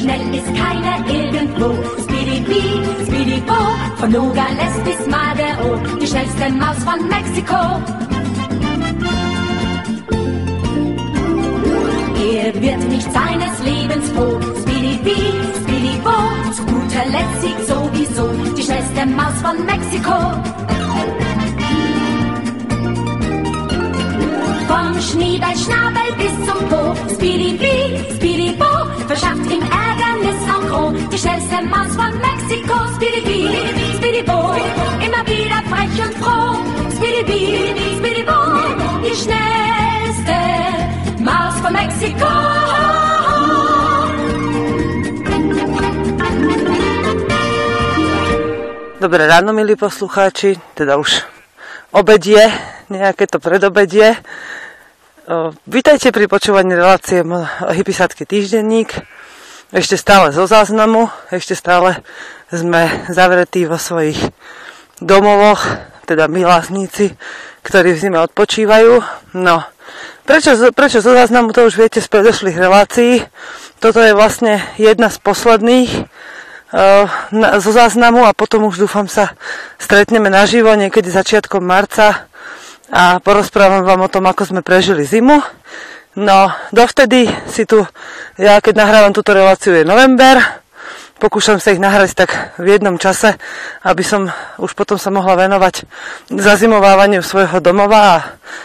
schnell ist keiner irgendwo. Speedy Speedy Bo, von Nogales bis Madero, die schnellste Maus von Mexiko. Er wird nicht seines Lebens froh. Speedy Bee, Speedy Bo, zu guter Letzt siegt sowieso die schnellste Maus von Mexiko. Vom Schneeballschnabel bis zum Po, Speedy Bee, Speedy Bo, verschafft ihm Ärgernis en gros. Die schnellste Maus von Mexiko, Speedy Bee, Speedy Bo, immer wieder frech und froh. Speedy Bee, Speedy Bo, die schnellste Maus von Mexiko. Dobré ráno, milí poslucháči, teda už obedie, nejaké to predobedie. Vítajte pri počúvaní relácie Hypisátky týždenník. Ešte stále zo záznamu, ešte stále sme zavretí vo svojich domovoch, teda milásníci, ktorí v zime odpočívajú. No, prečo, prečo zo záznamu, to už viete z predošlých relácií. Toto je vlastne jedna z posledných zo záznamu a potom už dúfam sa stretneme naživo niekedy začiatkom marca a porozprávam vám o tom, ako sme prežili zimu. No, dovtedy si tu, ja keď nahrávam túto reláciu je november, pokúšam sa ich nahrať tak v jednom čase, aby som už potom sa mohla venovať zazimovávaniu svojho domova a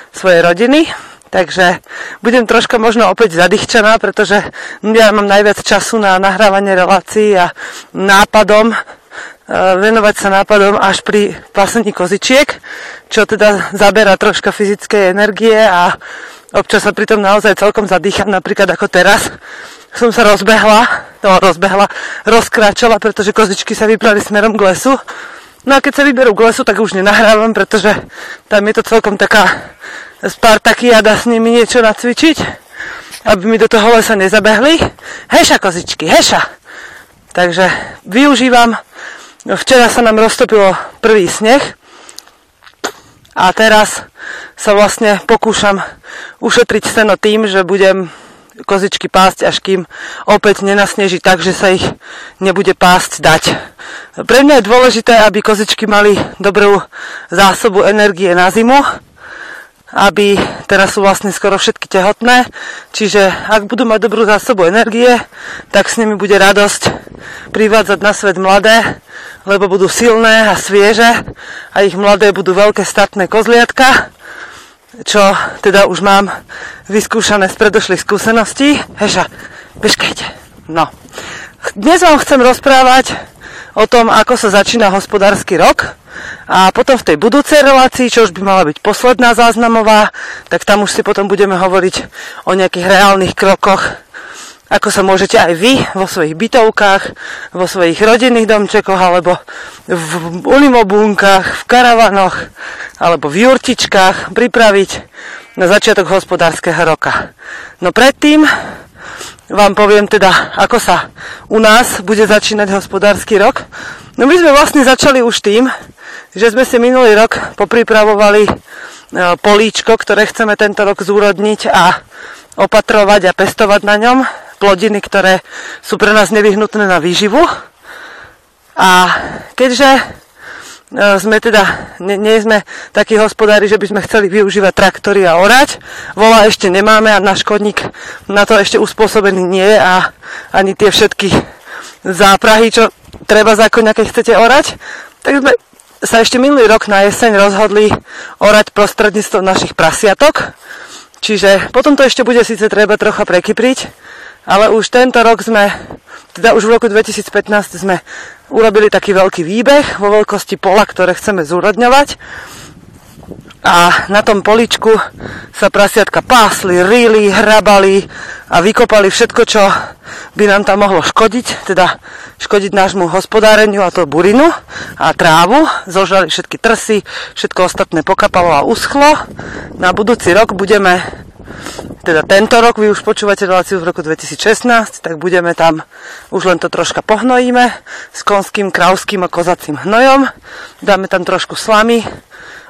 svojej rodiny. Takže budem troška možno opäť zadýchčaná, pretože ja mám najviac času na nahrávanie relácií a nápadom venovať sa nápadom až pri pasení kozičiek, čo teda zabera troška fyzickej energie a občas sa pritom naozaj celkom zadýcham, napríklad ako teraz som sa rozbehla, no rozbehla, rozkráčala, pretože kozičky sa vybrali smerom k lesu. No a keď sa vyberú k lesu, tak už nenahrávam, pretože tam je to celkom taká Spartakiada s nimi niečo nacvičiť, aby mi do toho lesa nezabehli. Heša kozičky, heša! Takže využívam Včera sa nám roztopilo prvý sneh a teraz sa vlastne pokúšam ušetriť seno tým, že budem kozičky pásť, až kým opäť nenasneží tak, že sa ich nebude pásť dať. Pre mňa je dôležité, aby kozičky mali dobrú zásobu energie na zimu, aby teraz sú vlastne skoro všetky tehotné, čiže ak budú mať dobrú zásobu energie, tak s nimi bude radosť privádzať na svet mladé lebo budú silné a svieže a ich mladé budú veľké statné kozliatka, čo teda už mám vyskúšané z predošlých skúseností. Heša, bežkajte. No. Dnes vám chcem rozprávať o tom, ako sa začína hospodársky rok a potom v tej budúcej relácii, čo už by mala byť posledná záznamová, tak tam už si potom budeme hovoriť o nejakých reálnych krokoch ako sa môžete aj vy vo svojich bytovkách, vo svojich rodinných domčekoch, alebo v unimobúnkach, v karavanoch, alebo v jurtičkách pripraviť na začiatok hospodárskeho roka. No predtým vám poviem teda, ako sa u nás bude začínať hospodársky rok. No my sme vlastne začali už tým, že sme si minulý rok popripravovali e, políčko, ktoré chceme tento rok zúrodniť a opatrovať a pestovať na ňom plodiny, ktoré sú pre nás nevyhnutné na výživu. A keďže sme teda, nie, nie sme takí hospodári, že by sme chceli využívať traktory a orať. Vola ešte nemáme a náš chodník na to ešte uspôsobený nie je a ani tie všetky záprahy, čo treba zákonne, keď chcete orať. Tak sme sa ešte minulý rok na jeseň rozhodli orať prostredníctvom našich prasiatok. Čiže potom to ešte bude síce treba trocha prekypriť, ale už tento rok sme, teda už v roku 2015 sme urobili taký veľký výbeh vo veľkosti pola, ktoré chceme zúrodňovať. A na tom poličku sa prasiatka pásli, rýli, hrabali a vykopali všetko, čo by nám tam mohlo škodiť, teda škodiť nášmu hospodáreniu a to burinu a trávu. Zožali všetky trsy, všetko ostatné pokapalo a uschlo. Na budúci rok budeme teda tento rok, vy už počúvate reláciu v roku 2016, tak budeme tam, už len to troška pohnojíme s konským, krauským a kozacím hnojom. Dáme tam trošku slamy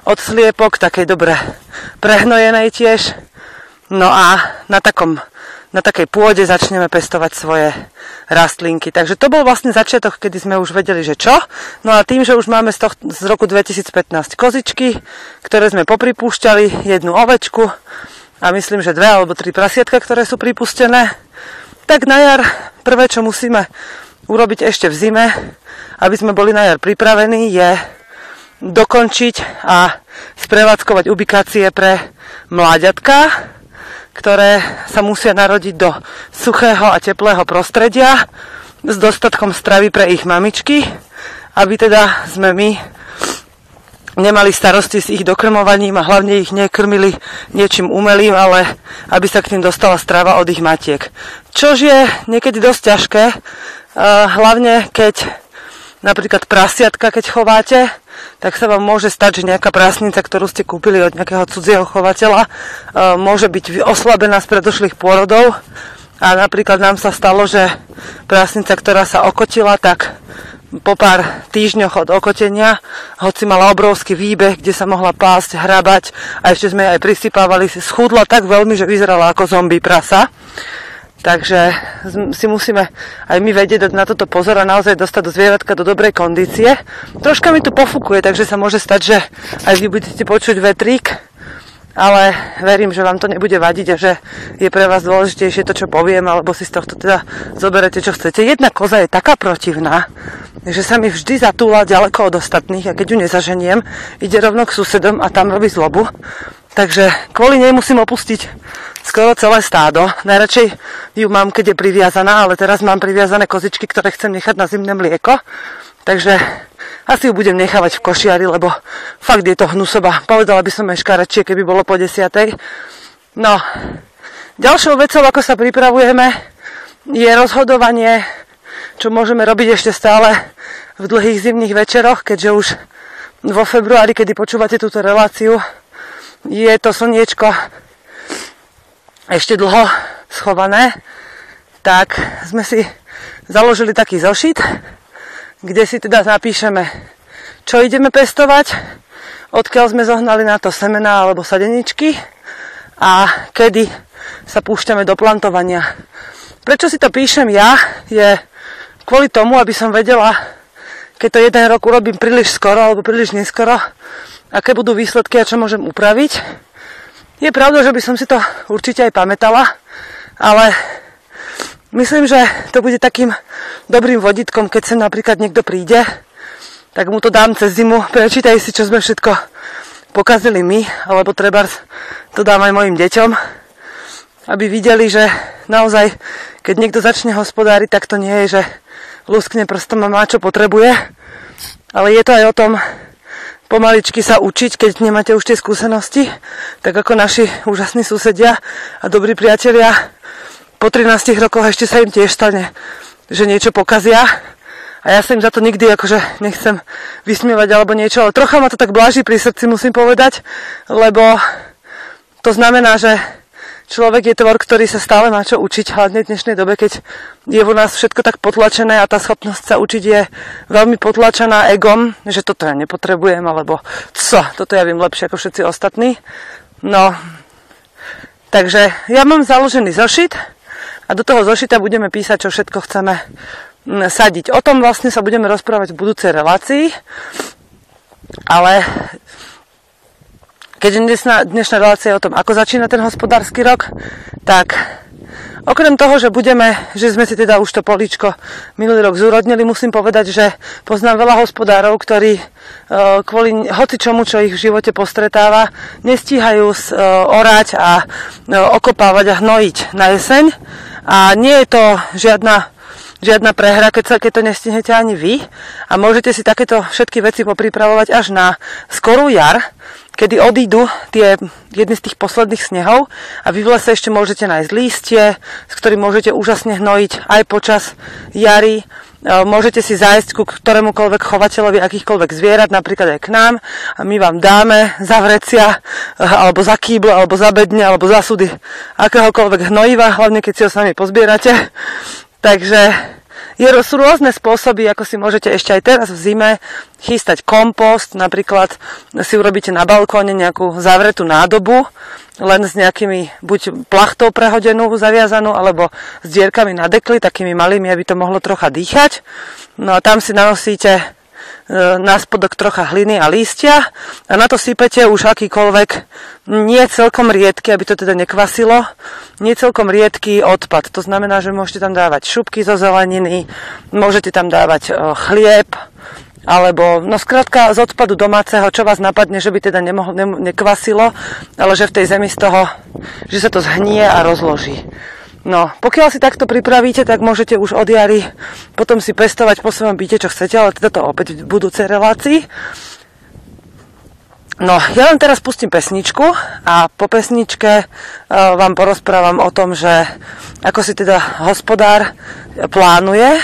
od sliepok, takej dobre prehnojenej tiež. No a na takom na takej pôde začneme pestovať svoje rastlinky. Takže to bol vlastne začiatok, kedy sme už vedeli, že čo. No a tým, že už máme z, toho, z roku 2015 kozičky, ktoré sme popripúšťali, jednu ovečku a myslím, že dve alebo tri prasiatka, ktoré sú pripustené, tak na jar prvé, čo musíme urobiť ešte v zime, aby sme boli na jar pripravení, je dokončiť a sprevádzkovať ubikácie pre mláďatka, ktoré sa musia narodiť do suchého a teplého prostredia s dostatkom stravy pre ich mamičky, aby teda sme my nemali starosti s ich dokrmovaním a hlavne ich nekrmili niečím umelým, ale aby sa k tým dostala strava od ich matiek. Čož je niekedy dosť ťažké, hlavne keď napríklad prasiatka, keď chováte, tak sa vám môže stať, že nejaká prasnica, ktorú ste kúpili od nejakého cudzieho chovateľa, e, môže byť oslabená z predošlých pôrodov. A napríklad nám sa stalo, že prasnica, ktorá sa okotila, tak po pár týždňoch od okotenia, hoci mala obrovský výbeh, kde sa mohla pásť, hrabať a ešte sme aj prisypávali, schudla tak veľmi, že vyzerala ako zombie prasa. Takže si musíme aj my vedieť na toto pozor a naozaj dostať do zvieratka do dobrej kondície. Troška mi tu pofúkuje, takže sa môže stať, že aj vy budete počuť vetrík, ale verím, že vám to nebude vadiť a že je pre vás dôležitejšie to, čo poviem, alebo si z tohto teda zoberete, čo chcete. Jedna koza je taká protivná, že sa mi vždy zatúla ďaleko od ostatných a keď ju nezaženiem, ide rovno k susedom a tam robí zlobu. Takže kvôli nej musím opustiť skoro celé stádo. Najradšej ju mám, keď je priviazaná, ale teraz mám priviazané kozičky, ktoré chcem nechať na zimné mlieko. Takže asi ju budem nechávať v košiari, lebo fakt je to hnusoba. Povedala by som aj škarečie, keby bolo po desiatej. No, ďalšou vecou, ako sa pripravujeme, je rozhodovanie, čo môžeme robiť ešte stále v dlhých zimných večeroch, keďže už vo februári, kedy počúvate túto reláciu, je to slniečko ešte dlho schované, tak sme si založili taký zošit, kde si teda napíšeme, čo ideme pestovať, odkiaľ sme zohnali na to semená alebo sadeničky a kedy sa púšťame do plantovania. Prečo si to píšem ja, je kvôli tomu, aby som vedela, keď to jeden rok urobím príliš skoro alebo príliš neskoro, aké budú výsledky a čo môžem upraviť. Je pravda, že by som si to určite aj pamätala, ale myslím, že to bude takým dobrým vodítkom, keď sem napríklad niekto príde, tak mu to dám cez zimu, prečítaj si, čo sme všetko pokazili my, alebo treba to dám aj mojim deťom, aby videli, že naozaj, keď niekto začne hospodáriť, tak to nie je, že luskne prstom a má, čo potrebuje, ale je to aj o tom, pomaličky sa učiť, keď nemáte už tie skúsenosti, tak ako naši úžasní susedia a dobrí priatelia po 13 rokoch ešte sa im tiež stane, že niečo pokazia. A ja sa im za to nikdy akože nechcem vysmievať alebo niečo, ale trocha ma to tak bláži pri srdci, musím povedať, lebo to znamená, že človek je tvor, ktorý sa stále má čo učiť, hlavne v dnešnej dobe, keď je vo nás všetko tak potlačené a tá schopnosť sa učiť je veľmi potlačená egom, že toto ja nepotrebujem, alebo co, toto ja viem lepšie ako všetci ostatní. No, takže ja mám založený zošit a do toho zošita budeme písať, čo všetko chceme sadiť. O tom vlastne sa budeme rozprávať v budúcej relácii, ale Keďže dnešná, dnešná relácia je o tom, ako začína ten hospodársky rok, tak Okrem toho, že budeme, že sme si teda už to políčko minulý rok zúrodnili, musím povedať, že poznám veľa hospodárov, ktorí e, kvôli hoci čomu, čo ich v živote postretáva, nestíhajú e, orať a e, okopávať a hnojiť na jeseň. A nie je to žiadna žiadna prehra, keď, sa, keď to nestihnete ani vy. A môžete si takéto všetky veci popripravovať až na skorú jar, kedy odídu tie jedny z tých posledných snehov a vy v lese ešte môžete nájsť lístie, s ktorým môžete úžasne hnojiť aj počas jary. E, môžete si zájsť ku ktorémukoľvek chovateľovi akýchkoľvek zvierat, napríklad aj k nám a my vám dáme za vrecia, e, alebo za kýble, alebo za bedne, alebo za súdy akéhokoľvek hnojiva, hlavne keď si ho sami pozbierate. Takže Je, sú rôzne spôsoby, ako si môžete ešte aj teraz v zime chystať kompost. Napríklad si urobíte na balkóne nejakú zavretú nádobu, len s nejakými buď plachtou prehodenú, zaviazanú, alebo s dierkami na dekli, takými malými, aby to mohlo trocha dýchať. No a tam si nanosíte na spodok trocha hliny a lístia a na to sypete už akýkoľvek nie celkom riedky, aby to teda nekvasilo, nie celkom riedky odpad. To znamená, že môžete tam dávať šupky zo zeleniny, môžete tam dávať e, chlieb, alebo, no skrátka z odpadu domáceho, čo vás napadne, že by teda nemohol, ne, nekvasilo, ale že v tej zemi z toho, že sa to zhnie a rozloží. No, pokiaľ si takto pripravíte, tak môžete už od jary potom si pestovať po svojom byte, čo chcete, ale teda to opäť v budúcej relácii. No, ja vám teraz pustím pesničku a po pesničke uh, vám porozprávam o tom, že ako si teda hospodár plánuje,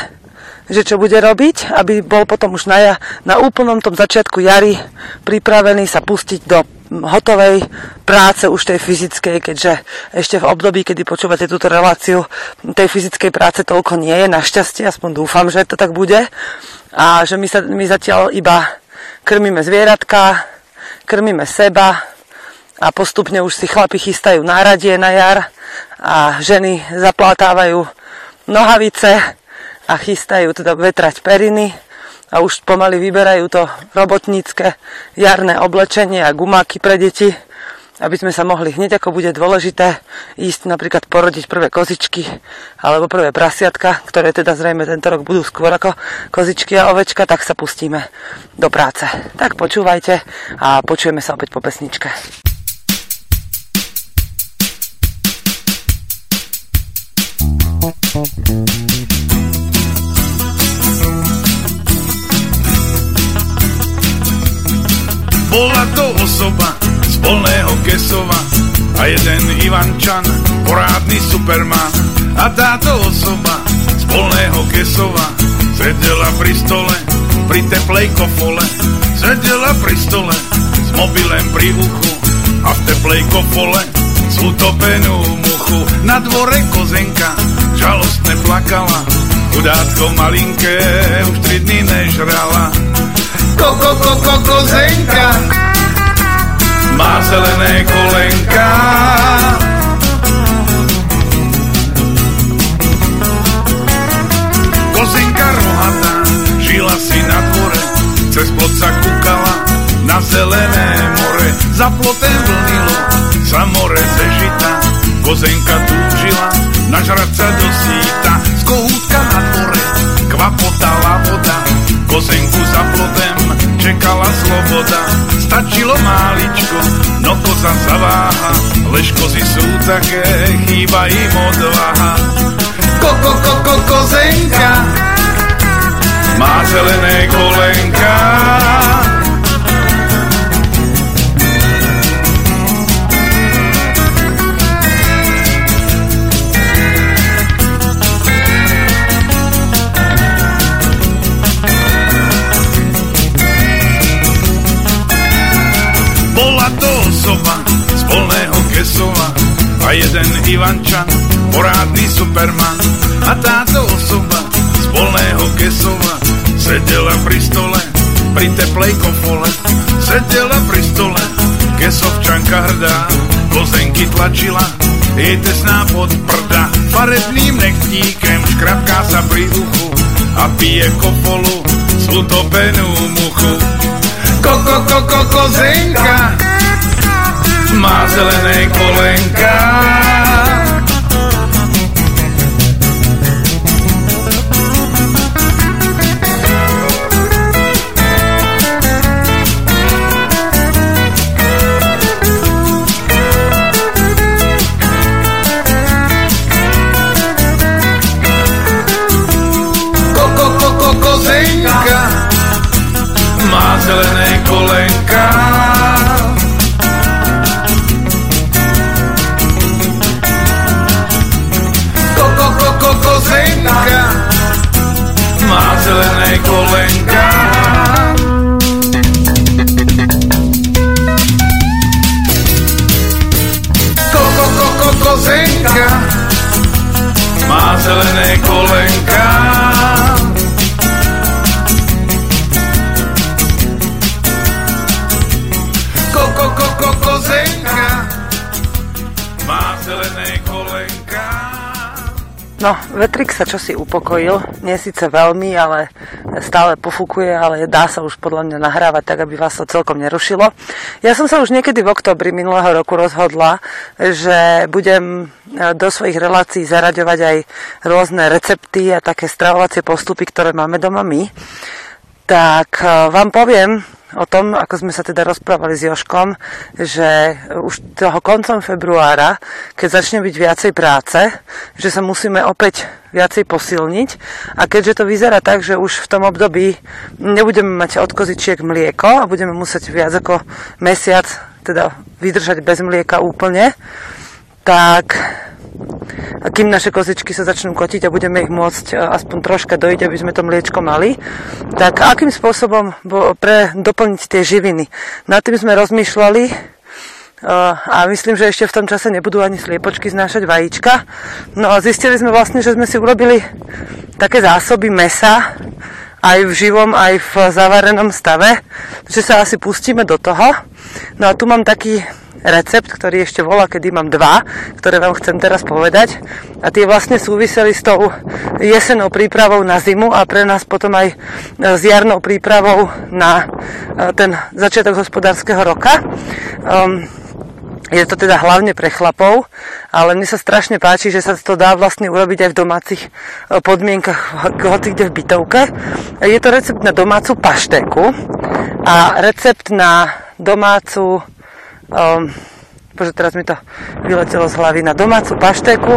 že čo bude robiť, aby bol potom už na, na úplnom tom začiatku jary pripravený sa pustiť do hotovej práce už tej fyzickej, keďže ešte v období, kedy počúvate túto reláciu, tej fyzickej práce toľko nie je, našťastie, aspoň dúfam, že to tak bude. A že my, sa, my zatiaľ iba krmíme zvieratka, krmíme seba a postupne už si chlapi chystajú náradie na jar a ženy zaplátávajú nohavice a chystajú teda vetrať periny a už pomaly vyberajú to robotnícke jarné oblečenie a gumáky pre deti, aby sme sa mohli hneď, ako bude dôležité, ísť napríklad porodiť prvé kozičky alebo prvé prasiatka, ktoré teda zrejme tento rok budú skôr ako kozičky a ovečka, tak sa pustíme do práce. Tak počúvajte a počujeme sa opäť po pesničke. Thank you. Bola to osoba z polného Kesova a jeden Ivančan, porádny superman. A táto osoba z polného Kesova sedela pri stole, pri teplej kofole. Sedela pri stole s mobilem pri uchu a v teplej kofole s utopenú muchu. Na dvore kozenka žalostne plakala, chudátko malinké už tri dny nežrala Koko, koko, kozenka má zelené kolenka. Kozenka rohatá žila si na dvore, cez plot sa kúkala na zelené more. Za plotem vlnilo sa more zežita, kozenka túžila nažrať sa do síta. Z kohútka na dvore kvapotala voda, kozenku za plotem čekala sloboda. Stačilo máličko, no koza zaváha, lež kozy sú také, chýba im odvaha. Koko, koko, kozenka, má zelené kolenka. Superman. A táto osoba z polného Kesova sedela pri stole, pri teplej kofole. Sedela pri stole, Kesovčanka hrdá, kozenky tlačila, jej tesná pod prda. Farebným nechtíkem škrapká sa pri uchu a pije kofolu, slutopenú muchu. Koko, koko, kozenka, má zelené kolenka. Zelené kolenka. Koko, koko, kozenka má zelené kolenka. No, vetrik sa čosi upokojil, nie síce veľmi, ale stále pofúkuje, ale dá sa už podľa mňa nahrávať tak, aby vás to celkom nerušilo. Ja som sa už niekedy v oktobri minulého roku rozhodla, že budem e, do svojich relácií zaraďovať aj rôzne recepty a také stravovacie postupy, ktoré máme doma my. Tak e, vám poviem, o tom, ako sme sa teda rozprávali s Joškom, že už toho koncom februára, keď začne byť viacej práce, že sa musíme opäť viacej posilniť. A keďže to vyzerá tak, že už v tom období nebudeme mať od kozičiek mlieko a budeme musieť viac ako mesiac teda vydržať bez mlieka úplne, tak kým naše kozičky sa začnú kotiť a budeme ich môcť e, aspoň troška dojiť, aby sme to mliečko mali, tak akým spôsobom pre doplniť tie živiny. Nad tým sme rozmýšľali e, a myslím, že ešte v tom čase nebudú ani sliepočky znášať vajíčka. No a zistili sme vlastne, že sme si urobili také zásoby mesa, aj v živom, aj v zavarenom stave, že sa asi pustíme do toho. No a tu mám taký recept, ktorý ešte volá, kedy mám dva, ktoré vám chcem teraz povedať. A tie vlastne súviseli s tou jesenou prípravou na zimu a pre nás potom aj e, s jarnou prípravou na e, ten začiatok hospodárskeho roka. Um, je to teda hlavne pre chlapov, ale mne sa strašne páči, že sa to dá vlastne urobiť aj v domácich e, podmienkach, hoci kde v bytovke. Je to recept na domácu pašteku a recept na domácu um, bože, teraz mi to vyletelo z hlavy, na domácu pašteku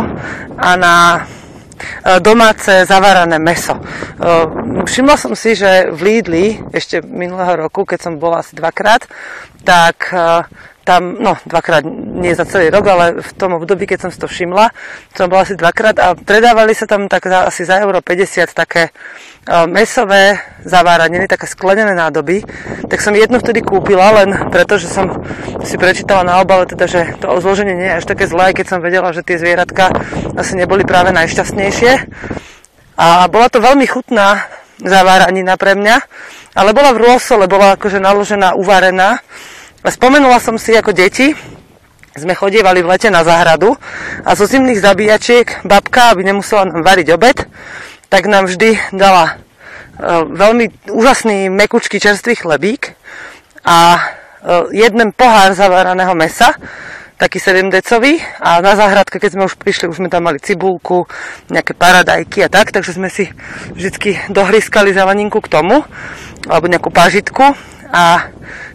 a na uh, domáce zavarané meso. Uh, všimla som si, že v Lidli ešte minulého roku, keď som bola asi dvakrát, tak uh, tam, no dvakrát, nie za celý rok, ale v tom období, keď som si to všimla, som bola asi dvakrát a predávali sa tam tak za, asi za euro 50 také mesové zaváraniny, také sklenené nádoby, tak som jednu vtedy kúpila len preto, že som si prečítala na obale, teda, že to zloženie nie je až také zlé, keď som vedela, že tie zvieratka asi neboli práve najšťastnejšie. A bola to veľmi chutná zaváranina pre mňa, ale bola v rôsole, bola akože naložená, uvarená Spomenula som si ako deti, sme chodievali v lete na záhradu a zo zimných zabíjačiek babka, aby nemusela nám variť obed, tak nám vždy dala e, veľmi úžasný mekučký čerstvý chlebík a e, jeden pohár zaváraného mesa, taký 7 decový a na záhradke, keď sme už prišli, už sme tam mali cibulku, nejaké paradajky a tak, takže sme si vždy dohryskali zeleninku k tomu, alebo nejakú pažitku. A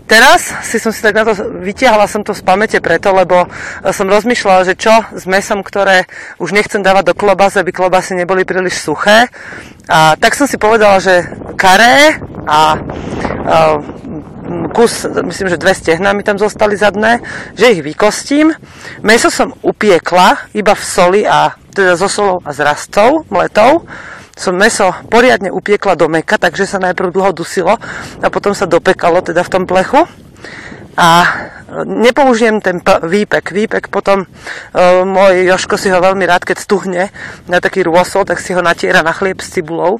teraz si som si tak na to, vytiahla som to z pamäte preto, lebo som rozmýšľala, že čo s mesom, ktoré už nechcem dávať do klobásy, aby klobásy neboli príliš suché. A tak som si povedala, že karé a, a kus, myslím, že dve stehna mi tam zostali zadné, že ich vykostím. Meso som upiekla iba v soli a teda so solou a s rastou, mletou som meso poriadne upiekla do meka, takže sa najprv dlho dusilo a potom sa dopekalo teda v tom plechu. A nepoužijem ten p- výpek. Výpek potom e, môj Joško si ho veľmi rád, keď stuhne na taký rôsol, tak si ho natiera na chlieb s cibulou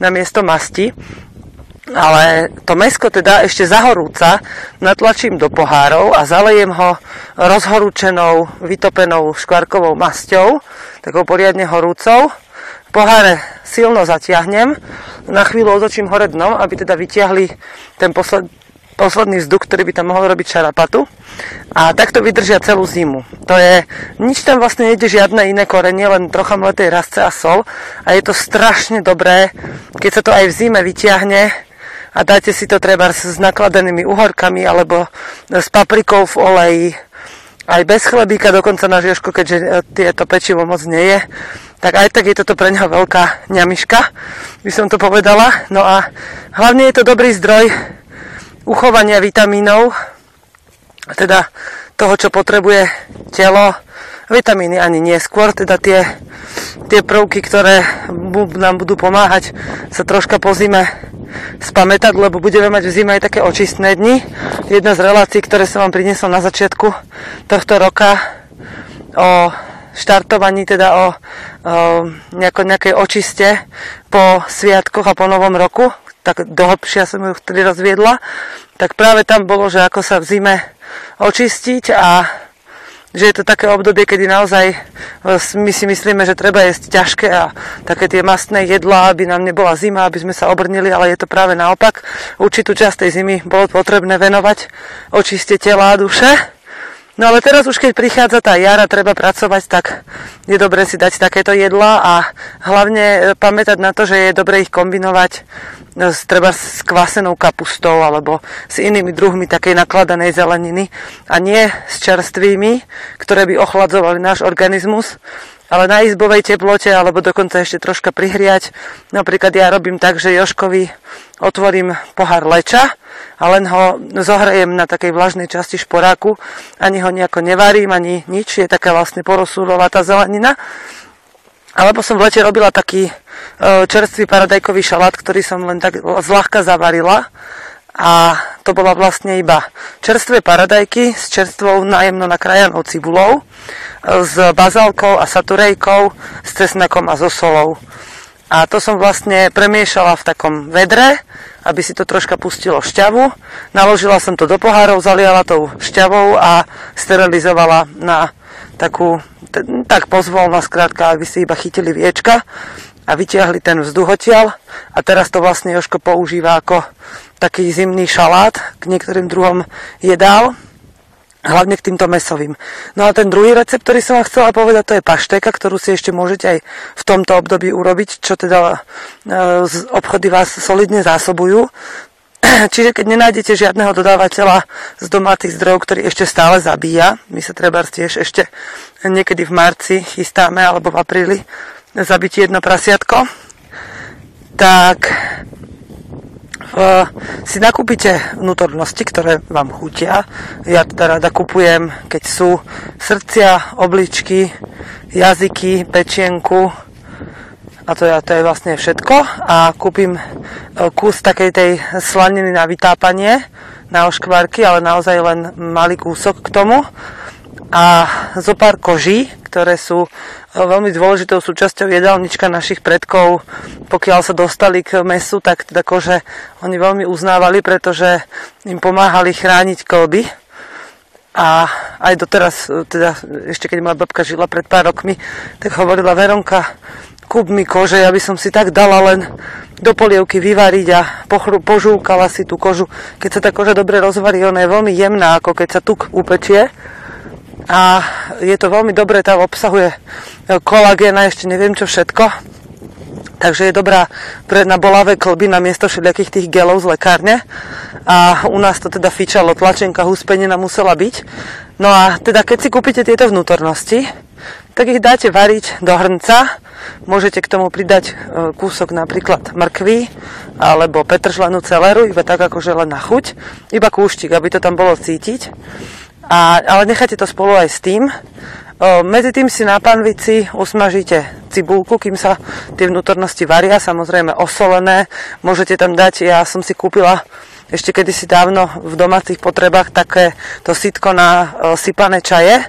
na miesto masti. Ale to mesko teda ešte zahorúca natlačím do pohárov a zalejem ho rozhorúčenou, vytopenou škvarkovou masťou, takou poriadne horúcou poháre silno zatiahnem, na chvíľu otočím hore dnom, aby teda vytiahli ten posled, posledný vzduch, ktorý by tam mohol robiť šarapatu. A takto vydržia celú zimu. To je, nič tam vlastne nejde žiadne iné korenie, len trocha mletej rasce a sol. A je to strašne dobré, keď sa to aj v zime vytiahne a dáte si to treba s nakladenými uhorkami alebo s paprikou v oleji. Aj bez chlebíka, dokonca na žiežku, keďže e, tieto pečivo moc nie je tak aj tak je toto pre neho veľká ňamiška, by som to povedala. No a hlavne je to dobrý zdroj uchovania vitamínov, teda toho, čo potrebuje telo, vitamíny ani neskôr, teda tie, tie prvky, ktoré nám budú pomáhať sa troška po zime spamätať, lebo budeme mať v zime aj také očistné dni. Jedna z relácií, ktoré som vám priniesol na začiatku tohto roka o štartovaní teda o, o nejakej očiste po sviatkoch a po novom roku, tak dohlbšia som ju vtedy rozviedla, tak práve tam bolo, že ako sa v zime očistiť a že je to také obdobie, kedy naozaj e, my si myslíme, že treba jesť ťažké a také tie mastné jedlá, aby nám nebola zima, aby sme sa obrnili, ale je to práve naopak. Určitú časť tej zimy bolo potrebné venovať očiste tela a duše. No ale teraz už keď prichádza tá jara, treba pracovať, tak je dobre si dať takéto jedla a hlavne e, pamätať na to, že je dobre ich kombinovať s, treba s kvasenou kapustou alebo s inými druhmi takej nakladanej zeleniny a nie s čerstvými, ktoré by ochladzovali náš organizmus ale na izbovej teplote alebo dokonca ešte troška prihriať. Napríklad ja robím tak, že Joškovi otvorím pohár leča a len ho zohrejem na takej vlažnej časti šporáku. Ani ho nejako nevarím, ani nič. Je taká vlastne porosúrová tá zelenina. Alebo som v lete robila taký e, čerstvý paradajkový šalát, ktorý som len tak zľahka zavarila a to bola vlastne iba čerstvé paradajky s čerstvou nájemno nakrájanou cibulou, s bazálkou a saturejkou, s cesnakom a so solou. A to som vlastne premiešala v takom vedre, aby si to troška pustilo šťavu. Naložila som to do pohárov, zaliala tou šťavou a sterilizovala na takú, tak pozvolna skrátka, aby si iba chytili viečka a vytiahli ten vzduch odtiaľ. A teraz to vlastne Joško používa ako taký zimný šalát k niektorým druhom jedál, hlavne k týmto mesovým. No a ten druhý recept, ktorý som vám chcela povedať, to je pašteka, ktorú si ešte môžete aj v tomto období urobiť, čo teda e, obchody vás solidne zásobujú. Čiže keď nenájdete žiadneho dodávateľa z domácich zdrojov, ktorý ešte stále zabíja, my sa treba tiež ešte niekedy v marci chystáme, alebo v apríli, zabiť jedno prasiatko, tak si nakúpite vnútornosti, ktoré vám chutia. Ja teda rada kupujem, keď sú srdcia, obličky, jazyky, pečienku a to to je vlastne všetko. A kúpim uh, kus takej tej slaniny na vytápanie, na oškvarky, ale naozaj len malý kúsok k tomu a zo pár koží, ktoré sú e, veľmi dôležitou súčasťou jedálnička našich predkov. Pokiaľ sa dostali k mesu, tak teda kože oni veľmi uznávali, pretože im pomáhali chrániť kolby. A aj doteraz, e, teda ešte keď moja babka žila pred pár rokmi, tak hovorila Veronka, kúp mi kože, ja by som si tak dala len do polievky vyvariť a pochru, požúkala si tú kožu. Keď sa tá koža dobre rozvarí, ona je veľmi jemná, ako keď sa tuk upečie a je to veľmi dobré, tam obsahuje e, kolagén a ešte neviem čo všetko. Takže je dobrá pre, na bolavé klby na miesto všelijakých tých gelov z lekárne. A u nás to teda fičalo, tlačenka húspenina musela byť. No a teda keď si kúpite tieto vnútornosti, tak ich dáte variť do hrnca. Môžete k tomu pridať e, kúsok napríklad mrkvy alebo petržlenú celeru, iba tak akože len na chuť. Iba kúštik, aby to tam bolo cítiť. A, ale nechajte to spolu aj s tým. O, medzi tým si na panvici usmažíte cibulku, kým sa tie vnútornosti varia, samozrejme osolené. Môžete tam dať, ja som si kúpila ešte kedysi dávno v domácich potrebách také to sitko na o, sypané čaje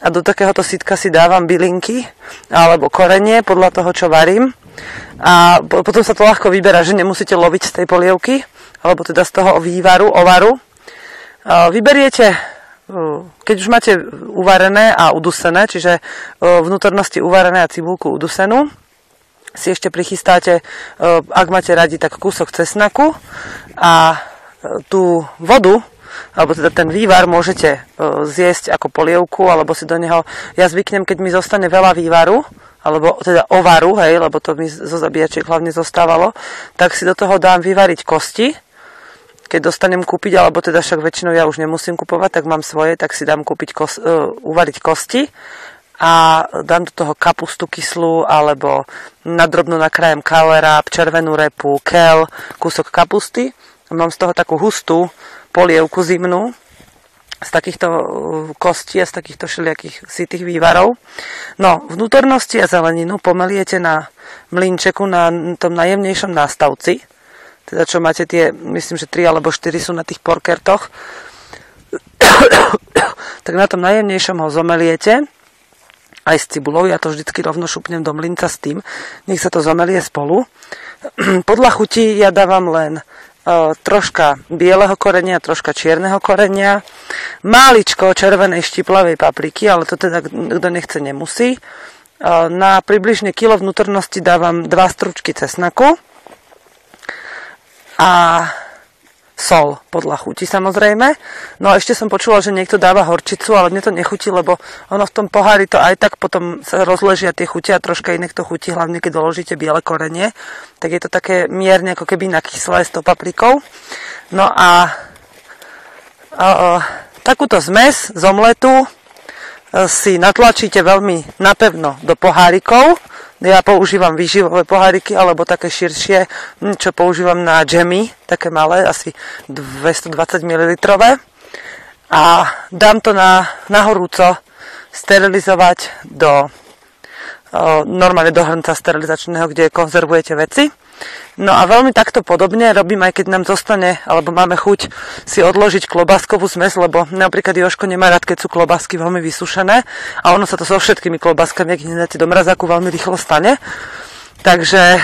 a do takéhoto sitka si dávam bylinky alebo korenie podľa toho, čo varím. A potom sa to ľahko vyberá, že nemusíte loviť z tej polievky, alebo teda z toho vývaru, ovaru. Vyberiete keď už máte uvarené a udusené, čiže vnútornosti uvarené a cibulku udusenú, si ešte prichystáte, ak máte radi, tak kúsok cesnaku a tú vodu, alebo teda ten vývar môžete zjesť ako polievku, alebo si do neho, ja zvyknem, keď mi zostane veľa vývaru, alebo teda ovaru, hej, lebo to mi zo zabíjačiek hlavne zostávalo, tak si do toho dám vyvariť kosti, keď dostanem kúpiť, alebo teda však väčšinou ja už nemusím kupovať, tak mám svoje, tak si dám kúpiť kos, uh, uvariť kosti a dám do toho kapustu kyslú alebo nadrobno nakrájem kaleráp, červenú repu, kel, kúsok kapusty. Mám z toho takú hustú polievku zimnú z takýchto e, kostí a z takýchto všelijakých sitých vývarov. No, vnútornosti a zeleninu pomeliete na mlinčeku na tom najjemnejšom nástavci teda čo máte tie, myslím, že 3 alebo 4 sú na tých porkertoch, tak na tom najjemnejšom ho zomeliete, aj s cibulou, ja to vždycky rovno šupnem do mlinca s tým, nech sa to zomelie spolu. Podľa chuti ja dávam len troška bieleho korenia, troška čierneho korenia, máličko červenej štiplavej papriky, ale to teda kto nechce, nemusí. Na približne kilo vnútornosti dávam dva stručky cesnaku a sol podľa chuti samozrejme. No a ešte som počula, že niekto dáva horčicu, ale mne to nechutí, lebo ono v tom pohári to aj tak potom sa rozležia tie chuti a troška inak to chutí, hlavne keď doložíte biele korenie. Tak je to také mierne ako keby nakyslé s tou paprikou. No a, a, a takúto zmes z omletu e, si natlačíte veľmi napevno do pohárikov ja používam výživové poháriky alebo také širšie, hm, čo používam na džemy, také malé, asi 220 ml. A dám to na, na horúco sterilizovať do normálne do hrnca sterilizačného, kde konzervujete veci. No a veľmi takto podobne robím, aj keď nám zostane, alebo máme chuť si odložiť klobáskovú zmes, lebo napríklad Joško nemá rád, keď sú klobásky veľmi vysušené a ono sa to so všetkými klobáskami, ak nedáte do mrazáku, veľmi rýchlo stane. Takže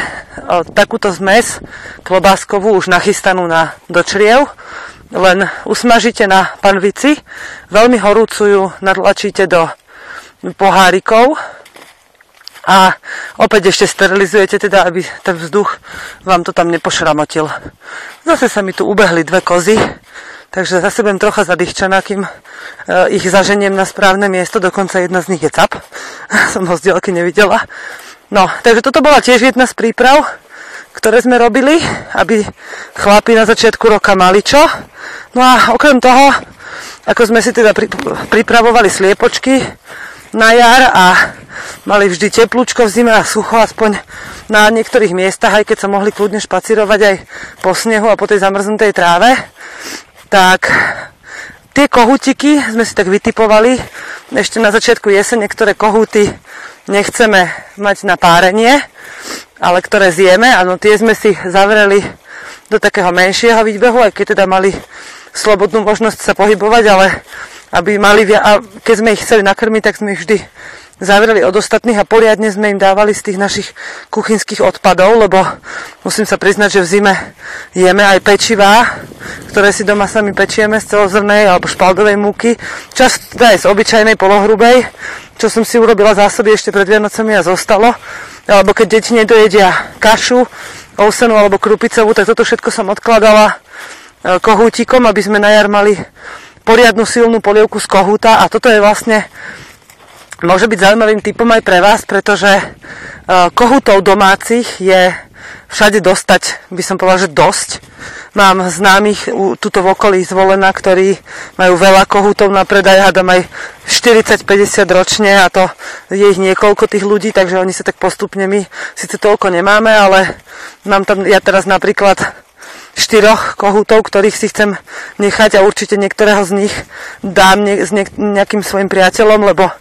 o, takúto zmes klobáskovú už nachystanú na dočriev, len usmažíte na panvici, veľmi horúcu ju nadlačíte do pohárikov, a opäť ešte sterilizujete teda, aby ten vzduch vám to tam nepošramotil. Zase sa mi tu ubehli dve kozy, takže zase budem trocha zadýchčaná, kým e, ich zaženiem na správne miesto, dokonca jedna z nich je cap. Som ho z dielky nevidela. No, takže toto bola tiež jedna z príprav, ktoré sme robili, aby chlapi na začiatku roka mali čo. No a okrem toho, ako sme si teda pripravovali sliepočky na jar a mali vždy teplúčko v zime a sucho, aspoň na niektorých miestach, aj keď sa mohli kľudne špacírovať aj po snehu a po tej zamrznutej tráve, tak tie kohútiky sme si tak vytipovali ešte na začiatku jesene, ktoré kohúty nechceme mať na párenie, ale ktoré zjeme. Áno, tie sme si zavreli do takého menšieho výbehu, aj keď teda mali slobodnú možnosť sa pohybovať, ale aby mali, a keď sme ich chceli nakrmiť, tak sme ich vždy zavreli od ostatných a poriadne sme im dávali z tých našich kuchynských odpadov, lebo musím sa priznať, že v zime jeme aj pečivá, ktoré si doma sami pečieme z celozrnej alebo špaldovej múky, často aj z obyčajnej polohrubej, čo som si urobila zásoby ešte pred Vianocami a zostalo, alebo keď deti nedojedia kašu, ovsenú alebo krupicovú, tak toto všetko som odkladala e, kohútikom, aby sme na jar mali poriadnu silnú polievku z kohúta. A toto je vlastne môže byť zaujímavým typom aj pre vás, pretože e, kohutov domácich je všade dostať, by som povedala, že dosť. Mám známych tuto v okolí zvolená, ktorí majú veľa kohútov na predaj, hádam aj 40-50 ročne a to je ich niekoľko tých ľudí, takže oni sa tak postupne my síce toľko nemáme, ale mám tam ja teraz napríklad štyroch kohútov, ktorých si chcem nechať a určite niektorého z nich dám ne- s ne- nejakým svojim priateľom, lebo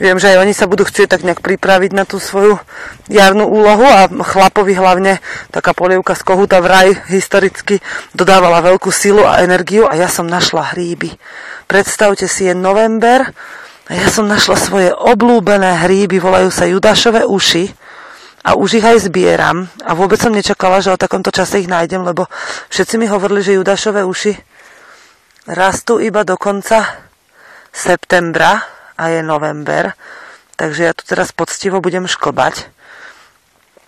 Viem, že aj oni sa budú chcieť tak nejak pripraviť na tú svoju jarnú úlohu a chlapovi hlavne taká polievka z kohúta vraj historicky dodávala veľkú silu a energiu a ja som našla hríby. Predstavte si, je november a ja som našla svoje oblúbené hríby, volajú sa judášové uši a už ich aj zbieram a vôbec som nečakala, že o takomto čase ich nájdem, lebo všetci mi hovorili, že judášové uši rastú iba do konca septembra a je november, takže ja tu teraz poctivo budem šklbať.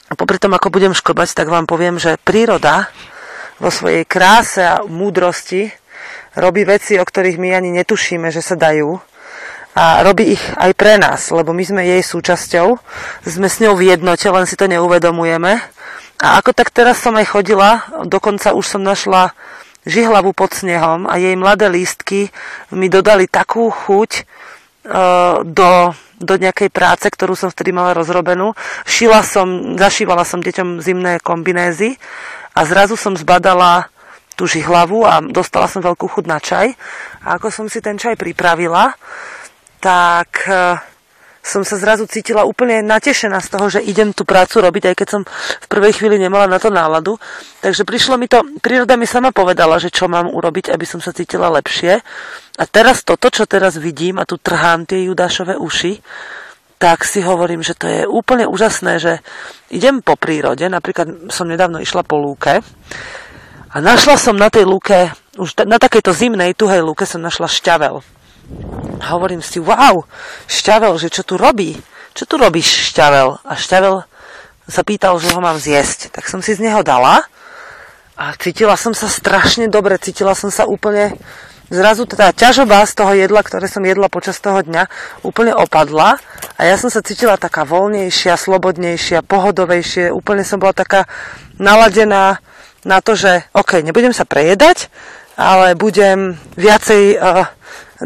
A popri tom, ako budem šklbať, tak vám poviem, že príroda vo svojej kráse a múdrosti robí veci, o ktorých my ani netušíme, že sa dajú. A robí ich aj pre nás, lebo my sme jej súčasťou, sme s ňou v jednote, len si to neuvedomujeme. A ako tak teraz som aj chodila, dokonca už som našla žihlavu pod snehom a jej mladé lístky mi dodali takú chuť, do, do nejakej práce, ktorú som vtedy mala rozrobenú. Šila som, zašívala som deťom zimné kombinézy a zrazu som zbadala tú žihlavu a dostala som veľkú chud na čaj. A ako som si ten čaj pripravila, tak som sa zrazu cítila úplne natešená z toho, že idem tú prácu robiť, aj keď som v prvej chvíli nemala na to náladu. Takže prišlo mi to, príroda mi sama povedala, že čo mám urobiť, aby som sa cítila lepšie. A teraz toto, čo teraz vidím, a tu trhám tie judášové uši, tak si hovorím, že to je úplne úžasné, že idem po prírode, napríklad som nedávno išla po lúke A našla som na tej luke, už na takejto zimnej, tuhej luke som našla šťavel. Hovorím si, wow, šťavel, že čo tu robí? Čo tu robíš, šťavel? A šťavel sa pýtal, že ho mám zjesť. Tak som si z neho dala a cítila som sa strašne dobre, cítila som sa úplne zrazu teda ťažoba z toho jedla, ktoré som jedla počas toho dňa, úplne opadla a ja som sa cítila taká voľnejšia, slobodnejšia, pohodovejšie, úplne som bola taká naladená na to, že OK, nebudem sa prejedať, ale budem viacej uh,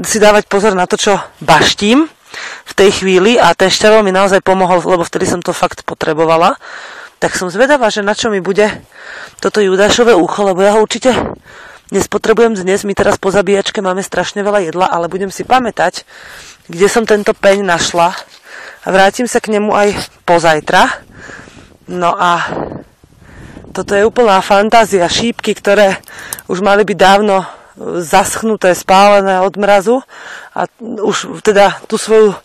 si dávať pozor na to, čo baštím v tej chvíli a ten šťavel mi naozaj pomohol, lebo vtedy som to fakt potrebovala. Tak som zvedavá, že na čo mi bude toto Judášové ucho, lebo ja ho určite nespotrebujem dnes, my teraz po zabíjačke máme strašne veľa jedla, ale budem si pamätať, kde som tento peň našla a vrátim sa k nemu aj pozajtra. No a toto je úplná fantázia, šípky, ktoré už mali byť dávno zaschnuté, spálené od mrazu. A už teda tú svoju e,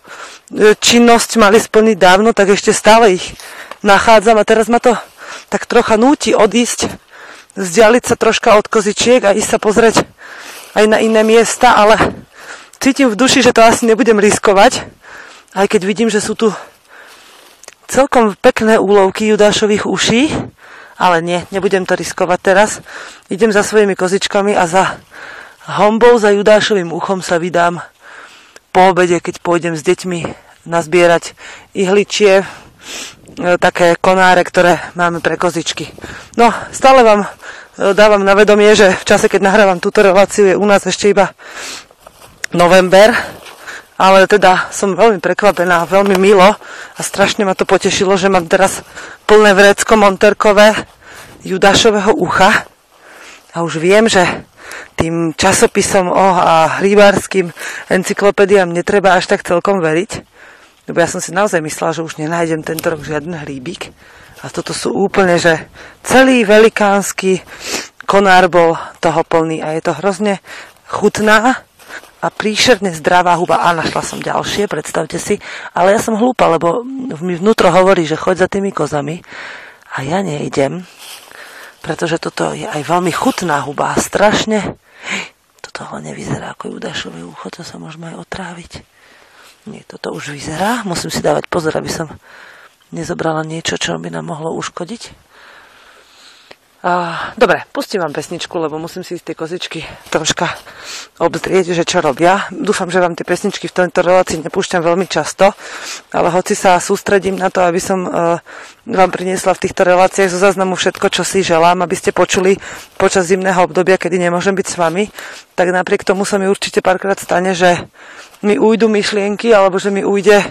činnosť mali splniť dávno, tak ešte stále ich nachádzam. A teraz ma to tak trocha núti odísť vzdialiť sa troška od kozičiek a ísť sa pozrieť aj na iné miesta, ale cítim v duši, že to asi nebudem riskovať, aj keď vidím, že sú tu celkom pekné úlovky judášových uší, ale nie, nebudem to riskovať teraz. Idem za svojimi kozičkami a za hombou, za judášovým uchom sa vydám po obede, keď pôjdem s deťmi nazbierať ihličie, E, také konáre, ktoré máme pre kozičky. No, stále vám e, dávam na vedomie, že v čase, keď nahrávam túto reláciu, je u nás ešte iba november, ale teda som veľmi prekvapená, veľmi milo a strašne ma to potešilo, že mám teraz plné vrecko monterkové judášového ucha a už viem, že tým časopisom o a rybárským encyklopédiám netreba až tak celkom veriť, lebo ja som si naozaj myslela, že už nenájdem tento rok žiaden hríbik. A toto sú úplne, že celý velikánsky konár bol toho plný a je to hrozne chutná a príšerne zdravá huba. A našla som ďalšie, predstavte si. Ale ja som hlúpa, lebo mi vnútro hovorí, že choď za tými kozami. A ja nejdem, pretože toto je aj veľmi chutná huba. Strašne... Toto ho nevyzerá ako judášové ucho, to sa môžeme aj otráviť. Nie, toto už vyzerá. Musím si dávať pozor, aby som nezobrala niečo, čo by nám mohlo uškodiť. Dobre, pustím vám pesničku, lebo musím si tie kozičky troška obzrieť, že čo robia. Dúfam, že vám tie pesničky v tejto relácii nepúšťam veľmi často, ale hoci sa sústredím na to, aby som uh, vám priniesla v týchto reláciách zo záznamu všetko, čo si želám, aby ste počuli počas zimného obdobia, kedy nemôžem byť s vami, tak napriek tomu sa mi určite párkrát stane, že mi ujdu myšlienky alebo že mi ujde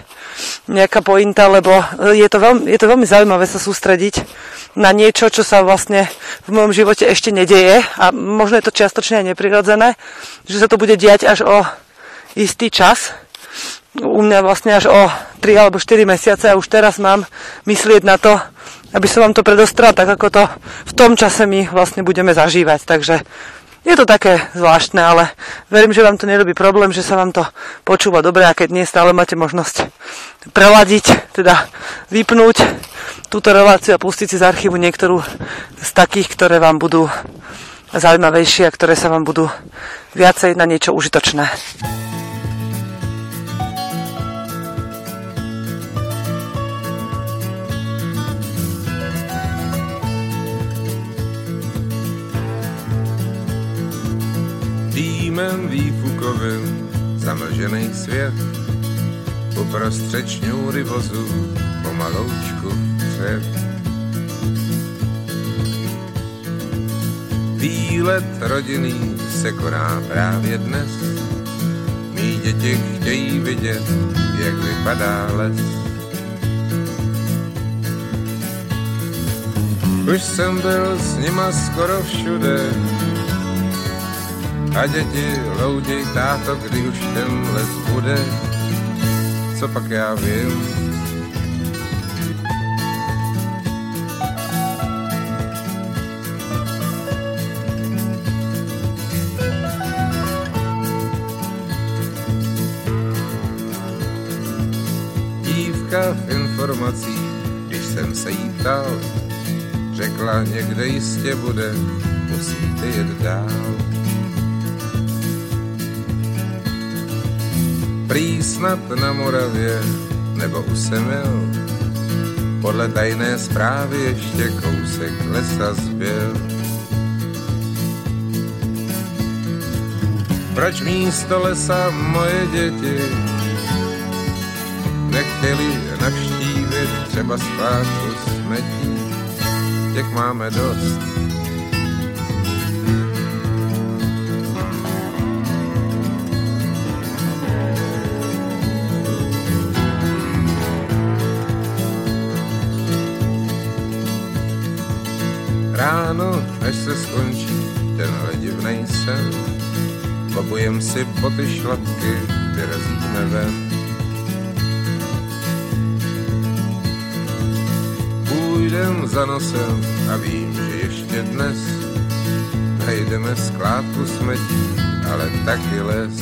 nejaká pointa, lebo je to, veľmi, je to veľmi zaujímavé sa sústrediť na niečo, čo sa vlastne v mojom živote ešte nedeje a možno je to čiastočne aj neprirodzené, že sa to bude diať až o istý čas. U mňa vlastne až o 3 alebo 4 mesiace a už teraz mám myslieť na to, aby som vám to predostrela tak, ako to v tom čase my vlastne budeme zažívať. Takže je to také zvláštne, ale verím, že vám to nerobí problém, že sa vám to počúva dobre a keď nie, stále máte možnosť preladiť, teda vypnúť túto reláciu a pustiť si z archívu niektorú z takých, ktoré vám budú zaujímavejšie a ktoré sa vám budú viacej na niečo užitočné. Dýmem výfukovým zamlžený svět uprostřed šňůry vozu pomaloučku před. Výlet rodinný se koná právě dnes. Mí děti chtějí vidět, jak vypadá les. Už jsem byl s nima skoro všude, a děti louděj, táto, kdy už ten les bude, co pak já vím. Dívka v informacích, když jsem se jí ptal, řekla, někde jistě bude, musíte jet dál. Prý snad na Moravě nebo u Semil, podle tajné zprávy ještě kousek lesa zbyl. Proč místo lesa moje děti nechtěli navštívit třeba skládku smetí? Těch máme dost. Ráno, až se skončí ten divnej sen, Lobujem si po ty šlapky, vyrazíme ven. Půjdem za nosem a vím, že ještě dnes najdeme skládku smetí, ale taky les.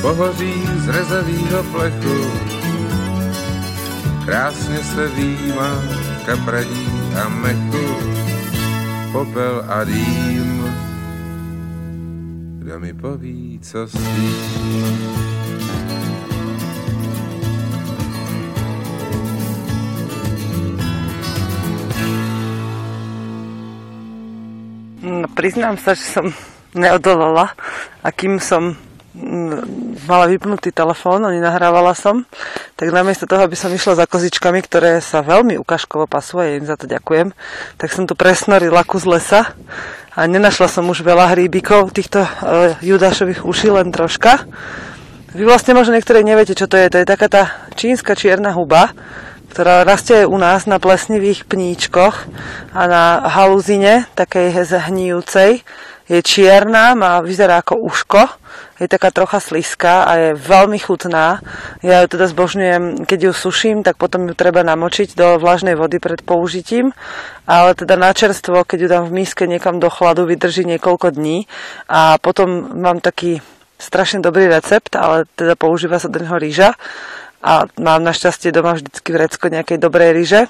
Pohoří z rezavýho plechu, krásně se výjímá kapradí a mechu popel a dým. Kdo mi poví, co s tím? No, priznám sa, že som neodolala a kým som mala vypnutý telefón a nenahrávala som, tak namiesto toho, aby som išla za kozičkami, ktoré sa veľmi ukážkovo pasuje, ja im za to ďakujem, tak som tu presnorila kus lesa a nenašla som už veľa hríbikov týchto uh, judášových uší, len troška. Vy vlastne možno niektoré neviete, čo to je. To je taká tá čínska čierna huba, ktorá rastie u nás na plesnivých pníčkoch a na haluzine, takej zhnijúcej. Je čierna, má, vyzerá ako uško je taká trocha sliská a je veľmi chutná. Ja ju teda zbožňujem, keď ju suším, tak potom ju treba namočiť do vlažnej vody pred použitím, ale teda na čerstvo, keď ju dám v míske niekam do chladu, vydrží niekoľko dní a potom mám taký strašne dobrý recept, ale teda používa sa do neho rýža a mám našťastie doma vždycky vrecko nejakej dobrej ryže,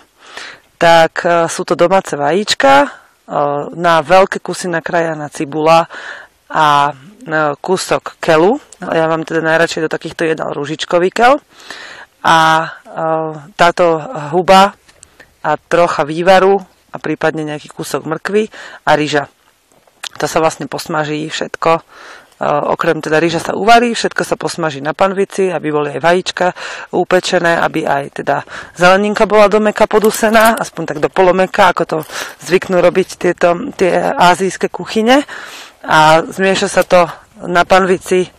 tak e, sú to domáce vajíčka, e, na veľké kusy nakrájaná cibula a kúsok kelu. Ja mám teda najradšej do takýchto jedal rúžičkový kel. A e, táto huba a trocha vývaru a prípadne nejaký kúsok mrkvy a ryža. To sa vlastne posmaží všetko. E, okrem teda rýža sa uvarí, všetko sa posmaží na panvici, aby boli aj vajíčka upečené, aby aj teda zeleninka bola do meka podusená, aspoň tak do polomeka, ako to zvyknú robiť tieto, tie azijské kuchyne a zmieša sa to na panvici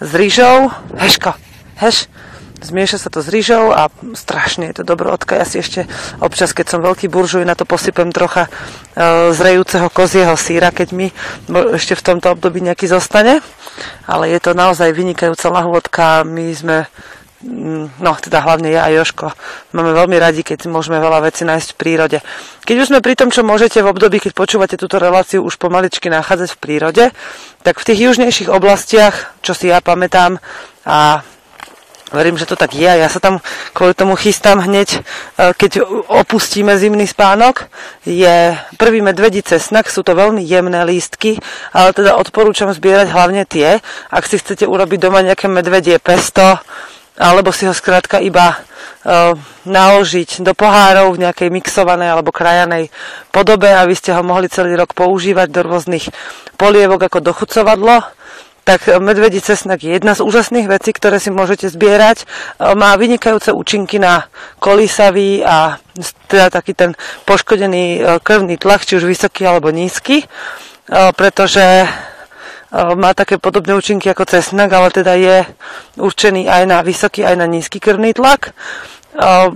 s rýžou. Heško, heš, zmieša sa to s rýžou a strašne je to dobrodka. Ja si ešte občas, keď som veľký buržuj, na to posypem trocha e, zrejúceho kozieho síra, keď mi ešte v tomto období nejaký zostane. Ale je to naozaj vynikajúca lahôdka. My sme no teda hlavne ja a Joško, máme veľmi radi, keď môžeme veľa vecí nájsť v prírode. Keď už sme pri tom, čo môžete v období, keď počúvate túto reláciu už pomaličky nachádzať v prírode, tak v tých južnejších oblastiach, čo si ja pamätám a verím, že to tak je, ja sa tam kvôli tomu chystám hneď, e, keď opustíme zimný spánok, je prvý medvedí cesnak, sú to veľmi jemné lístky, ale teda odporúčam zbierať hlavne tie, ak si chcete urobiť doma nejaké medvedie pesto, alebo si ho skrátka iba uh, naložiť do pohárov v nejakej mixovanej alebo krajanej podobe, aby ste ho mohli celý rok používať do rôznych polievok ako dochucovadlo, tak medvedí cesnak je jedna z úžasných vecí, ktoré si môžete zbierať. Má vynikajúce účinky na kolísavý a teda taký ten poškodený e, krvný tlak, či už vysoký alebo nízky, e, pretože má také podobné účinky ako cesnak, ale teda je určený aj na vysoký, aj na nízky krvný tlak.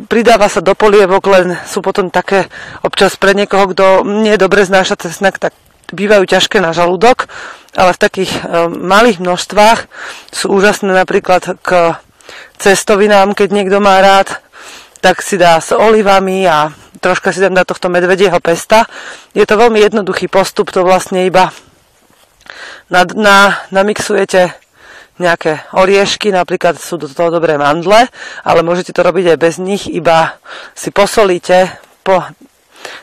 Pridáva sa do polievok, len sú potom také občas pre niekoho, kto nie dobre znáša cesnak, tak bývajú ťažké na žalúdok, ale v takých malých množstvách sú úžasné napríklad k cestovinám, keď niekto má rád, tak si dá s olivami a troška si tam dá tohto medvedieho pesta. Je to veľmi jednoduchý postup, to vlastne iba na, na, namixujete nejaké oriešky, napríklad sú do toho dobré mandle, ale môžete to robiť aj bez nich, iba si posolíte, po,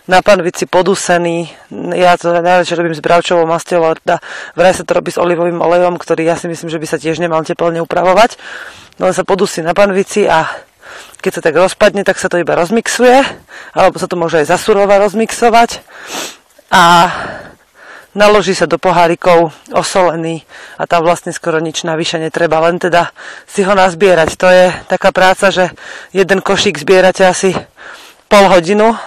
na panvici podusený. Ja to najradšej robím s bravčovou masťou, ale teda vraj sa to robí s olivovým olejom, ktorý ja si myslím, že by sa tiež nemal teplne upravovať. No sa podusí na panvici a keď sa tak rozpadne, tak sa to iba rozmixuje, alebo sa to môže aj zasurova rozmixovať. A naloží sa do pohárikov osolený a tam vlastne skoro nič navyše netreba, len teda si ho nazbierať. To je taká práca, že jeden košík zbierate asi pol hodinu,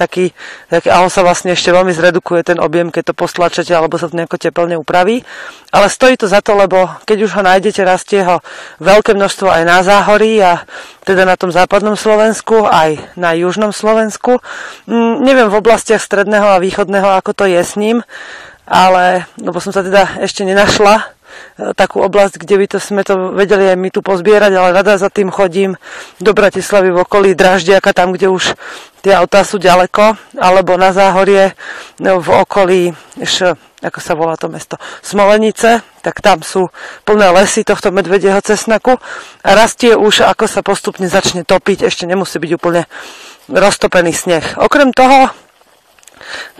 taký, taký, a on sa vlastne ešte veľmi zredukuje ten objem, keď to postlačete alebo sa to nejako teplne upraví. Ale stojí to za to, lebo keď už ho nájdete, rastie ho veľké množstvo aj na záhorí a teda na tom západnom Slovensku, aj na južnom Slovensku. Mm, neviem v oblastiach stredného a východného, ako to je s ním, ale, lebo som sa teda ešte nenašla, takú oblasť, kde by to sme to vedeli aj my tu pozbierať, ale rada za tým chodím do Bratislavy v okolí Draždiaka, tam, kde už tie autá sú ďaleko, alebo na Záhorie no, v okolí, š, ako sa volá to mesto, Smolenice, tak tam sú plné lesy tohto medvedieho cesnaku a rastie už, ako sa postupne začne topiť, ešte nemusí byť úplne roztopený sneh. Okrem toho,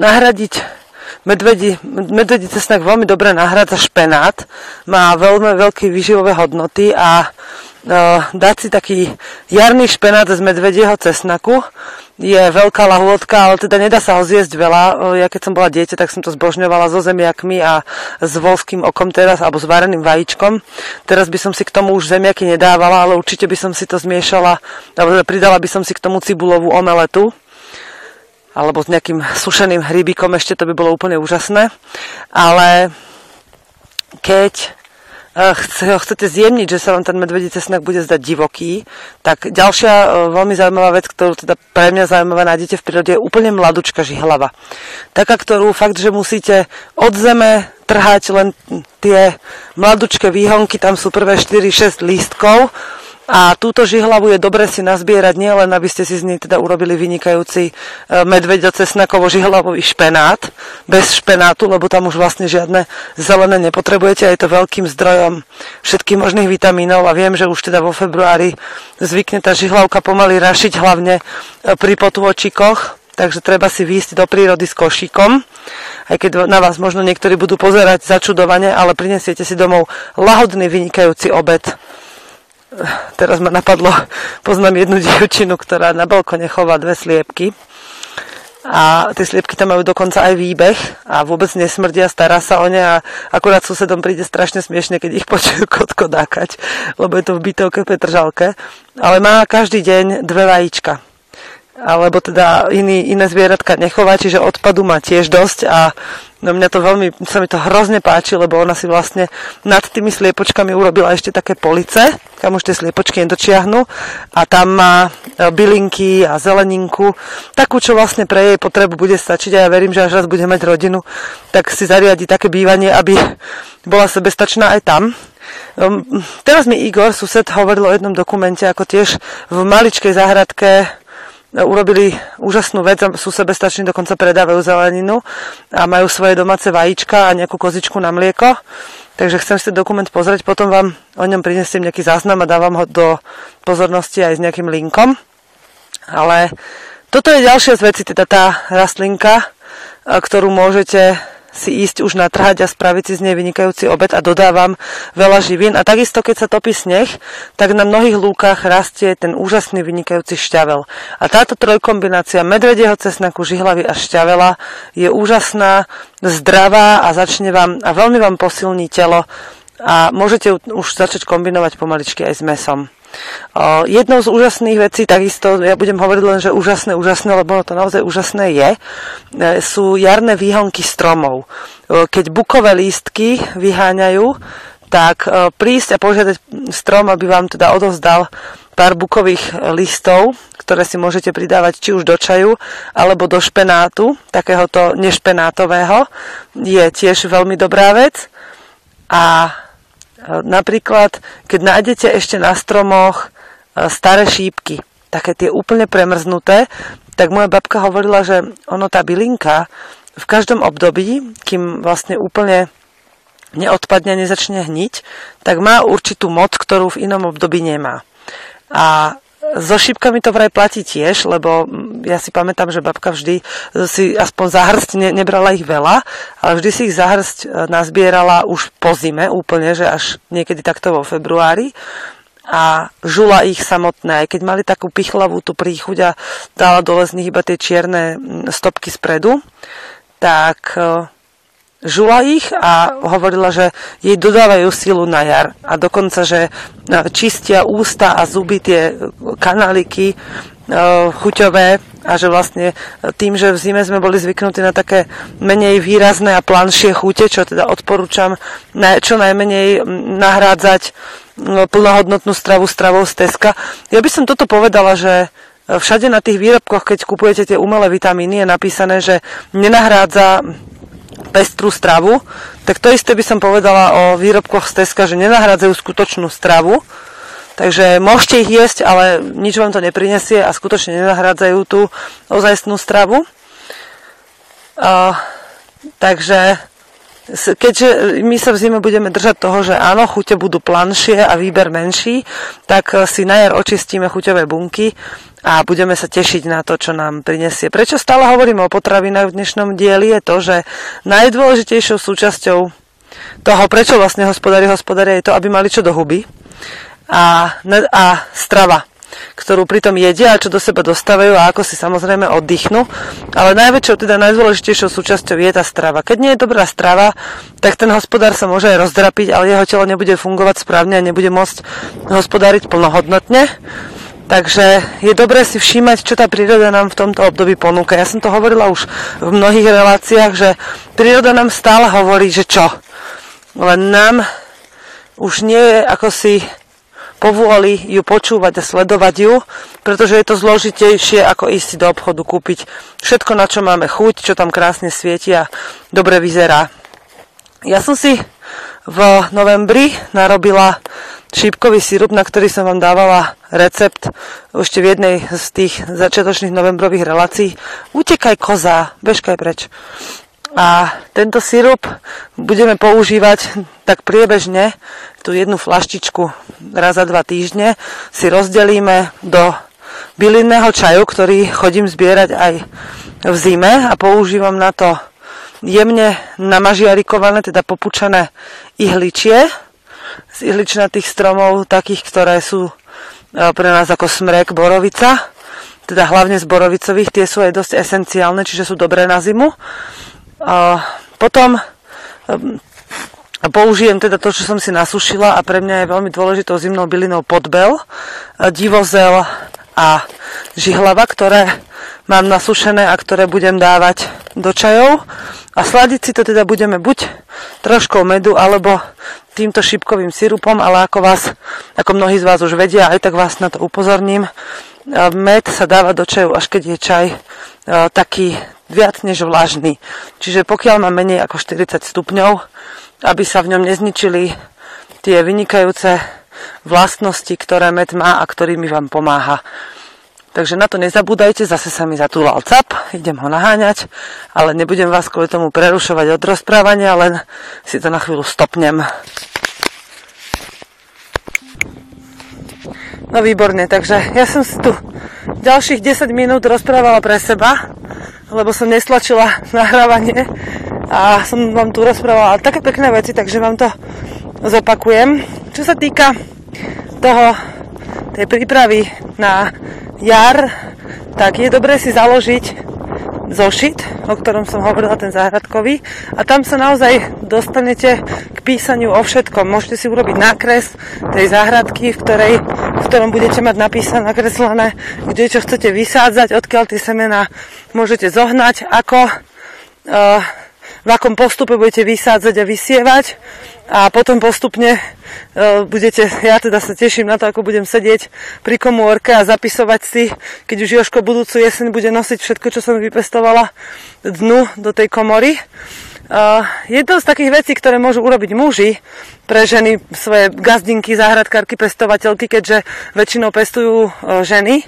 nahradiť medvedí, medvedí cesnak veľmi dobre nahrádza špenát, má veľmi veľké výživové hodnoty a e, dať si taký jarný špenát z medvedieho cesnaku je veľká lahôdka, ale teda nedá sa ho zjesť veľa. E, ja keď som bola dieťa, tak som to zbožňovala so zemiakmi a s volským okom teraz, alebo s vareným vajíčkom. Teraz by som si k tomu už zemiaky nedávala, ale určite by som si to zmiešala, alebo teda pridala by som si k tomu cibulovú omeletu alebo s nejakým sušeným hrybikom, ešte to by bolo úplne úžasné. Ale keď eh, ho chcete zjemniť, že sa vám ten medvedí cesnak bude zdať divoký, tak ďalšia eh, veľmi zaujímavá vec, ktorú teda pre mňa zaujímavá nájdete v prírode, je úplne mladúčka žihlava. Taká, ktorú fakt, že musíte od zeme trhať len tie mladúčké výhonky, tam sú prvé 4-6 lístkov, a túto žihlavu je dobre si nazbierať nielen, aby ste si z nej teda urobili vynikajúci e, medveďo cesnakovo žihlavový špenát, bez špenátu, lebo tam už vlastne žiadne zelené nepotrebujete a to veľkým zdrojom všetkých možných vitamínov a viem, že už teda vo februári zvykne tá žihlavka pomaly rašiť hlavne e, pri potôčikoch, takže treba si výjsť do prírody s košíkom, aj keď na vás možno niektorí budú pozerať začudovane, ale prinesiete si domov lahodný vynikajúci obed teraz ma napadlo, poznám jednu dievčinu, ktorá na balkone chová dve sliepky. A tie sliepky tam majú dokonca aj výbeh a vôbec nesmrdia, stará sa o ne a akurát susedom príde strašne smiešne, keď ich počujú kotkodákať, lebo je to v bytovke Petržalke, ale má každý deň dve vajíčka. Alebo teda iný, iné zvieratka nechová, čiže odpadu má tiež dosť a no mňa to veľmi, sa mi to hrozne páči, lebo ona si vlastne nad tými sliepočkami urobila ešte také police, kam už tie sliepočky nedočiahnu a tam má e, bylinky a zeleninku, takú, čo vlastne pre jej potrebu bude stačiť a ja verím, že až raz bude mať rodinu, tak si zariadi také bývanie, aby bola sebestačná aj tam. Um, teraz mi Igor, sused, hovoril o jednom dokumente, ako tiež v maličkej záhradke urobili úžasnú vec, sú sebestační, dokonca predávajú zeleninu a majú svoje domáce vajíčka a nejakú kozičku na mlieko. Takže chcem si ten dokument pozrieť, potom vám o ňom prinesiem nejaký záznam a dávam ho do pozornosti aj s nejakým linkom. Ale toto je ďalšia z vecí, teda tá rastlinka, ktorú môžete si ísť už natrhať a spraviť si z nej vynikajúci obed a dodávam veľa živín. A takisto, keď sa topí sneh, tak na mnohých lúkach rastie ten úžasný vynikajúci šťavel. A táto trojkombinácia medvedieho cesnaku, žihlavy a šťavela je úžasná, zdravá a začne vám a veľmi vám posilní telo a môžete už začať kombinovať pomaličky aj s mesom. Jednou z úžasných vecí, takisto ja budem hovoriť len, že úžasné, úžasné, lebo to naozaj úžasné je, e, sú jarné výhonky stromov. Keď bukové lístky vyháňajú, tak e, prísť a požiadať strom, aby vám teda odovzdal pár bukových listov, ktoré si môžete pridávať či už do čaju, alebo do špenátu, takéhoto nešpenátového, je tiež veľmi dobrá vec. A Napríklad, keď nájdete ešte na stromoch e, staré šípky, také tie úplne premrznuté, tak moja babka hovorila, že ono tá bylinka v každom období, kým vlastne úplne neodpadne, nezačne hniť, tak má určitú moc, ktorú v inom období nemá. A so šípkami to vraj platí tiež, lebo ja si pamätám, že babka vždy si aspoň za hrst ne, nebrala ich veľa, ale vždy si ich za hrst e, nazbierala už po zime úplne, že až niekedy takto vo februári. A žula ich samotné, aj keď mali takú pichlavú tú príchuť a dala dole z nich iba tie čierne stopky spredu, tak e, žula ich a hovorila, že jej dodávajú silu na jar. A dokonca, že e, čistia ústa a zuby tie kanáliky e, chuťové a že vlastne tým, že v zime sme boli zvyknutí na také menej výrazné a planšie chute, čo teda odporúčam čo najmenej nahrádzať plnohodnotnú stravu stravou z Teska. Ja by som toto povedala, že všade na tých výrobkoch, keď kupujete tie umelé vitamíny, je napísané, že nenahrádza pestrú stravu, tak to isté by som povedala o výrobkoch z Teska, že nenahrádzajú skutočnú stravu. Takže môžete ich jesť, ale nič vám to neprinesie a skutočne nenahrádzajú tú ozajstnú stravu. Uh, takže keďže my sa v zime budeme držať toho, že áno, chute budú planšie a výber menší, tak si na jar očistíme chuťové bunky a budeme sa tešiť na to, čo nám prinesie. Prečo stále hovoríme o potravinách v dnešnom dieli je to, že najdôležitejšou súčasťou toho, prečo vlastne hospodári hospodária, je to, aby mali čo do huby a, a strava ktorú pritom jedia a čo do seba dostávajú a ako si samozrejme oddychnú. Ale najväčšou, teda najdôležitejšou súčasťou je tá strava. Keď nie je dobrá strava, tak ten hospodár sa môže aj rozdrapiť, ale jeho telo nebude fungovať správne a nebude môcť hospodáriť plnohodnotne. Takže je dobré si všímať, čo tá príroda nám v tomto období ponúka. Ja som to hovorila už v mnohých reláciách, že príroda nám stále hovorí, že čo. Len nám už nie je ako si povôli ju počúvať a sledovať ju, pretože je to zložitejšie ako ísť do obchodu kúpiť všetko, na čo máme chuť, čo tam krásne svieti a dobre vyzerá. Ja som si v novembri narobila šípkový sirup, na ktorý som vám dávala recept ešte v jednej z tých začiatočných novembrových relácií. Utekaj koza, bežkaj preč. A tento sirup budeme používať tak priebežne, tú jednu flaštičku raz za dva týždne si rozdelíme do bylinného čaju, ktorý chodím zbierať aj v zime a používam na to jemne namažiarikované, teda popučené ihličie z ihličnatých stromov, takých, ktoré sú e, pre nás ako smrek, borovica, teda hlavne z borovicových, tie sú aj dosť esenciálne, čiže sú dobré na zimu. A potom a použijem teda to, čo som si nasušila a pre mňa je veľmi dôležitou zimnou bylinou podbel, divozel a žihlava, ktoré mám nasušené a ktoré budem dávať do čajov. A sladiť si to teda budeme buď troškou medu alebo týmto šipkovým sirupom, ale ako vás, ako mnohí z vás už vedia, aj tak vás na to upozorním, med sa dáva do čaju, až keď je čaj taký viac než vlažný. Čiže pokiaľ má menej ako 40 stupňov, aby sa v ňom nezničili tie vynikajúce vlastnosti, ktoré med má a ktorými vám pomáha. Takže na to nezabúdajte, zase sa mi zatúlal cap, idem ho naháňať, ale nebudem vás kvôli tomu prerušovať od rozprávania, len si to na chvíľu stopnem. No výborne, takže ja som si tu ďalších 10 minút rozprávala pre seba, lebo som neslačila nahrávanie a som vám tu rozprávala také pekné veci, takže vám to zopakujem. Čo sa týka toho, tej prípravy na jar, tak je dobré si založiť zošit, o ktorom som hovorila, ten záhradkový. A tam sa naozaj dostanete k písaniu o všetkom. Môžete si urobiť nákres tej záhradky, v, ktorej, v ktorom budete mať napísané, nakreslené, kde čo chcete vysádzať, odkiaľ tie semená môžete zohnať, ako, uh, v akom postupe budete vysádzať a vysievať a potom postupne uh, budete, ja teda sa teším na to, ako budem sedieť pri komórke a zapisovať si, keď už Joško budúcu jeseň bude nosiť všetko, čo som vypestovala dnu do tej komory. Uh, z takých vecí, ktoré môžu urobiť muži pre ženy, svoje gazdinky, záhradkárky, pestovateľky, keďže väčšinou pestujú uh, ženy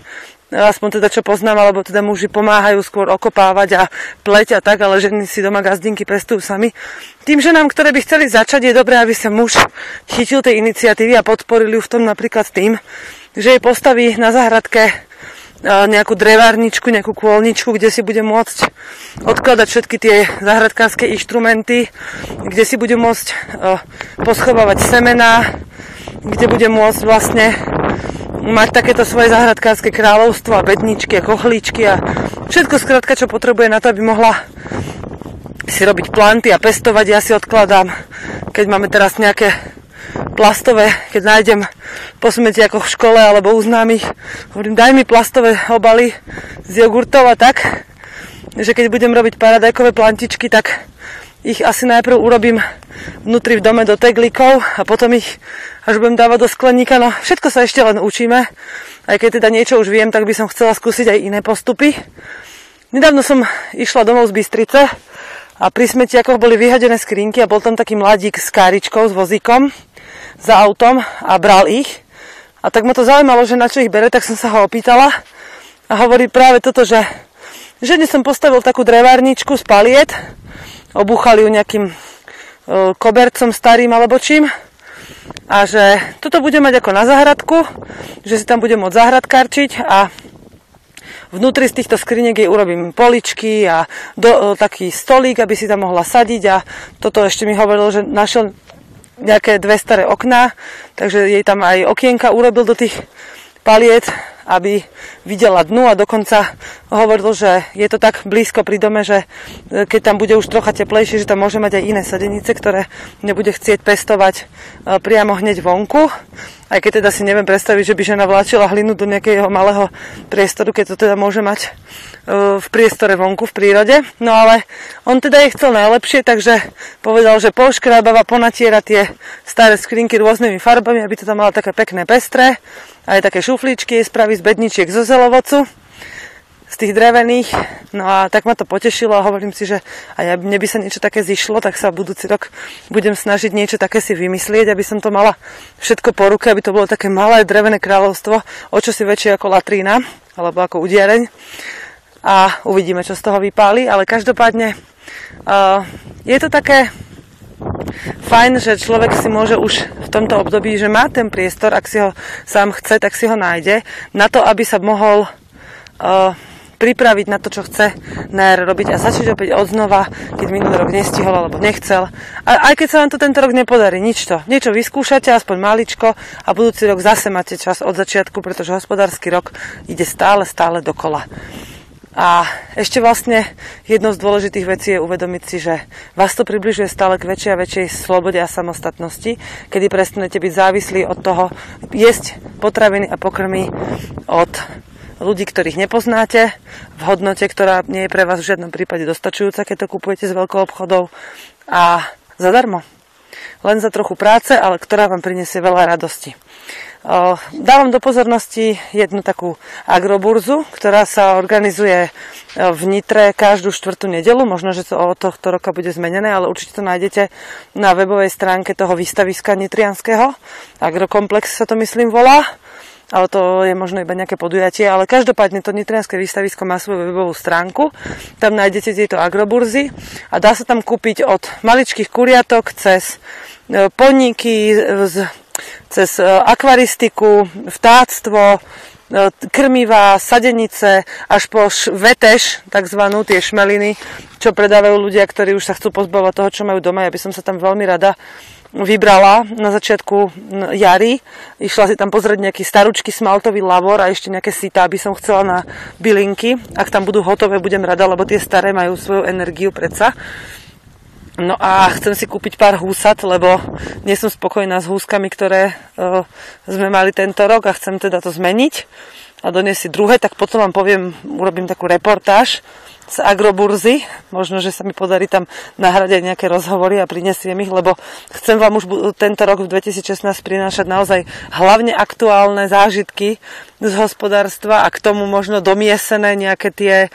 aspoň teda čo poznám, alebo teda muži pomáhajú skôr okopávať a pleť a tak, ale ženy si doma gazdinky pestujú sami. Tým ženám, ktoré by chceli začať, je dobré, aby sa muž chytil tej iniciatívy a podporili ju v tom napríklad tým, že jej postaví na záhradke nejakú drevárničku, nejakú kôlničku, kde si bude môcť odkladať všetky tie záhradkárske inštrumenty, kde si bude môcť poschovávať semená, kde bude môcť vlastne mať takéto svoje záhradkárske kráľovstvo a bedničky a kochlíčky a všetko skrátka, čo potrebuje na to, aby mohla si robiť planty a pestovať. Ja si odkladám, keď máme teraz nejaké plastové, keď nájdem po smeti ako v škole alebo u známych, hovorím, daj mi plastové obaly z jogurtov a tak, že keď budem robiť paradajkové plantičky, tak ich asi najprv urobím vnútri v dome do teglikov a potom ich až budem dávať do skleníka. No všetko sa ešte len učíme. Aj keď teda niečo už viem, tak by som chcela skúsiť aj iné postupy. Nedávno som išla domov z Bystrice a pri smetiakoch boli vyhadené skrinky a bol tam taký mladík s káričkou, s vozíkom za autom a bral ich. A tak ma to zaujímalo, že na čo ich bere, tak som sa ho opýtala. A hovorí práve toto, že že som postavil takú drevárničku z paliet, obúchali ju nejakým e, kobercom starým alebo čím. A že toto bude mať ako na záhradku, že si tam bude môcť zahradkarčiť a vnútri z týchto skriniek jej urobím poličky a do, e, taký stolík, aby si tam mohla sadiť. A toto ešte mi hovoril, že našiel nejaké dve staré okná, takže jej tam aj okienka urobil do tých paliec aby videla dnu a dokonca hovoril, že je to tak blízko pri dome, že e, keď tam bude už trocha teplejšie, že tam môže mať aj iné sadenice, ktoré nebude chcieť pestovať e, priamo hneď vonku. Aj keď teda si neviem predstaviť, že by žena vláčila hlinu do nejakého malého priestoru, keď to teda môže mať e, v priestore vonku, v prírode. No ale on teda je chcel najlepšie, takže povedal, že poškrábava, ponatiera tie staré skrinky rôznymi farbami, aby to tam mala také pekné pestré aj také šufličky spraví z bedničiek zo zelovocu, z tých drevených. No a tak ma to potešilo a hovorím si, že aj mne by sa niečo také zišlo, tak sa budúci rok budem snažiť niečo také si vymyslieť, aby som to mala všetko po ruke, aby to bolo také malé drevené kráľovstvo, o čo si väčšie ako latrína, alebo ako udiareň. A uvidíme, čo z toho vypáli, ale každopádne uh, je to také fajn, že človek si môže už v tomto období, že má ten priestor, ak si ho sám chce, tak si ho nájde, na to, aby sa mohol uh, pripraviť na to, čo chce na robiť a začať opäť od znova, keď minulý rok nestihol alebo nechcel. A aj keď sa vám to tento rok nepodarí, nič to. Niečo vyskúšate, aspoň maličko a budúci rok zase máte čas od začiatku, pretože hospodársky rok ide stále, stále dokola. A ešte vlastne jedno z dôležitých vecí je uvedomiť si, že vás to približuje stále k väčšej a väčšej slobode a samostatnosti, kedy prestanete byť závislí od toho jesť potraviny a pokrmy od ľudí, ktorých nepoznáte, v hodnote, ktorá nie je pre vás v žiadnom prípade dostačujúca, keď to kupujete z veľkou obchodov a zadarmo. Len za trochu práce, ale ktorá vám prinesie veľa radosti. Dávam do pozornosti jednu takú agroburzu, ktorá sa organizuje v Nitre každú štvrtú nedelu. Možno, že to od tohto roka bude zmenené, ale určite to nájdete na webovej stránke toho výstaviska nitrianského. Agrokomplex sa to myslím volá ale to je možno iba nejaké podujatie, ale každopádne to Nitrianské výstavisko má svoju webovú stránku, tam nájdete tieto agroburzy a dá sa tam kúpiť od maličkých kuriatok cez e, podniky z cez e, akvaristiku, vtáctvo, e, krmivá, sadenice, až po veteš, takzvanú tie šmeliny, čo predávajú ľudia, ktorí už sa chcú pozbavovať toho, čo majú doma. Ja by som sa tam veľmi rada vybrala na začiatku jary. Išla si tam pozrieť nejaký staručký smaltový lavor a ešte nejaké sita, aby som chcela na bylinky. Ak tam budú hotové, budem rada, lebo tie staré majú svoju energiu predsa. No a chcem si kúpiť pár húsat, lebo nie som spokojná s húskami, ktoré uh, sme mali tento rok a chcem teda to zmeniť a doniesť druhé, tak potom vám poviem, urobím takú reportáž z agroburzy. Možno, že sa mi podarí tam nahrať aj nejaké rozhovory a prinesiem ich, lebo chcem vám už tento rok v 2016 prinášať naozaj hlavne aktuálne zážitky z hospodárstva a k tomu možno domiesené nejaké tie e,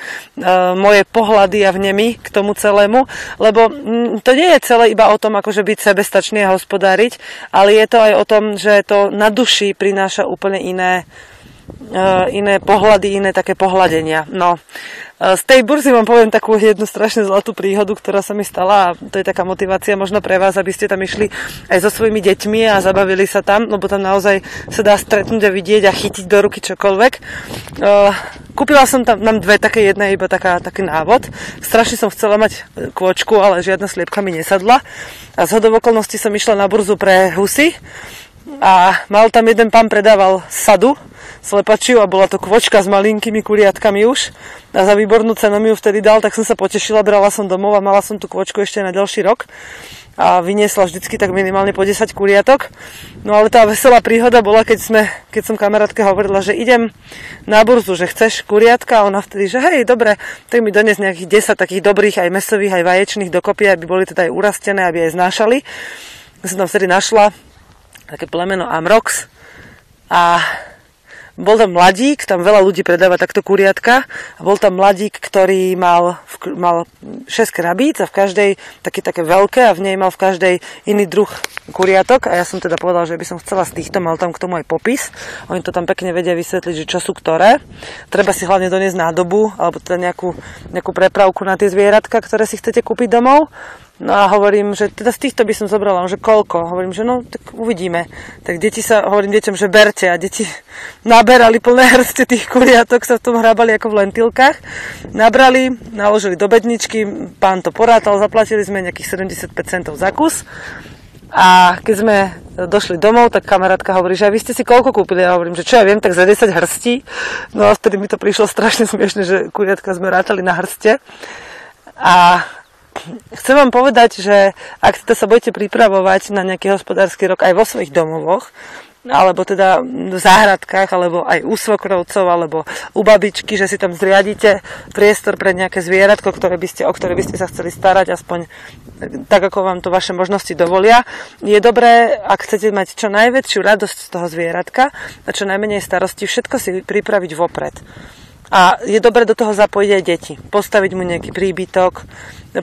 moje pohľady a vnemy k tomu celému, lebo m, to nie je celé iba o tom, akože byť sebestačný a hospodáriť, ale je to aj o tom, že to na duši prináša úplne iné iné pohľady, iné také pohľadenia. No, Z tej burzy vám poviem takú jednu strašne zlatú príhodu, ktorá sa mi stala a to je taká motivácia možno pre vás, aby ste tam išli aj so svojimi deťmi a zabavili sa tam, lebo tam naozaj sa dá stretnúť a vidieť a chytiť do ruky čokoľvek. Kúpila som tam, mám dve také, jedna je iba taká, taký návod. Strašne som chcela mať kôčku, ale žiadna sliepka mi nesadla. A z hodov okolností som išla na burzu pre husy a mal tam jeden pán predával sadu slepačiu a bola to kvočka s malinkými kuriatkami už a za výbornú cenu mi ju vtedy dal, tak som sa potešila, brala som domov a mala som tú kvočku ešte na ďalší rok a vyniesla vždycky tak minimálne po 10 kuriatok. No ale tá veselá príhoda bola, keď, sme, keď som kamarátke hovorila, že idem na burzu, že chceš kuriatka a ona vtedy, že hej, dobre, tak mi dones nejakých 10 takých dobrých aj mesových, aj vaječných dokopy, aby boli teda aj urastené, aby aj znášali. Som tam vtedy našla také plemeno Amrox a bol tam mladík, tam veľa ľudí predáva takto kuriatka a bol tam mladík, ktorý mal, mal 6 krabíc a v každej také, také veľké a v nej mal v každej iný druh kuriatok a ja som teda povedal, že by som chcela z týchto, mal tam k tomu aj popis. Oni to tam pekne vedia vysvetliť, že čo sú ktoré. Treba si hlavne doniesť nádobu alebo teda nejakú, nejakú prepravku na tie zvieratka, ktoré si chcete kúpiť domov. No a hovorím, že teda z týchto by som zobrala, že koľko? Hovorím, že no, tak uvidíme. Tak deti sa, hovorím deťom, že berte a deti naberali plné hrste tých kuriatok, sa v tom hrábali ako v lentilkách. Nabrali, naložili do bedničky, pán to porátal, zaplatili sme nejakých 75 centov za kus. A keď sme došli domov, tak kamarátka hovorí, že a vy ste si koľko kúpili? Ja hovorím, že čo ja viem, tak za 10 hrstí. No a vtedy mi to prišlo strašne smiešne, že kuriatka sme rátali na hrste. A chcem vám povedať, že ak teda sa budete pripravovať na nejaký hospodársky rok aj vo svojich domovoch, alebo teda v záhradkách, alebo aj u svokrovcov, alebo u babičky, že si tam zriadíte priestor pre nejaké zvieratko, ktoré by ste, o ktoré by ste sa chceli starať, aspoň tak, ako vám to vaše možnosti dovolia. Je dobré, ak chcete mať čo najväčšiu radosť z toho zvieratka a čo najmenej starosti, všetko si pripraviť vopred. A je dobre do toho zapojiť aj deti. Postaviť mu nejaký príbytok,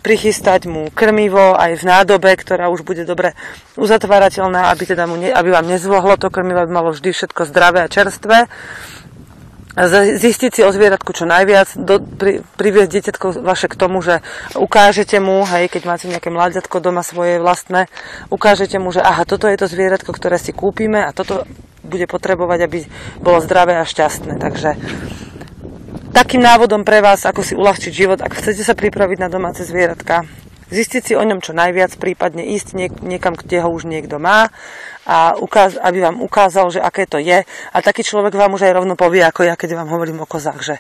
prichystať mu krmivo aj v nádobe, ktorá už bude dobre uzatvárateľná, aby, teda mu ne, aby vám nezvohlo to krmivo, aby malo vždy všetko zdravé a čerstvé. Zistiť si o zvieratku čo najviac, do, pri, priviesť dieťatko vaše k tomu, že ukážete mu, hej, keď máte nejaké mladiatko doma svoje vlastné, ukážete mu, že aha, toto je to zvieratko, ktoré si kúpime a toto bude potrebovať, aby bolo zdravé a šťastné. Takže takým návodom pre vás, ako si uľahčiť život, ak chcete sa pripraviť na domáce zvieratka, zistiť si o ňom čo najviac, prípadne ísť niek- niekam, kde ho už niekto má a ukáz- aby vám ukázal, že aké to je. A taký človek vám už aj rovno povie, ako ja, keď vám hovorím o kozách, že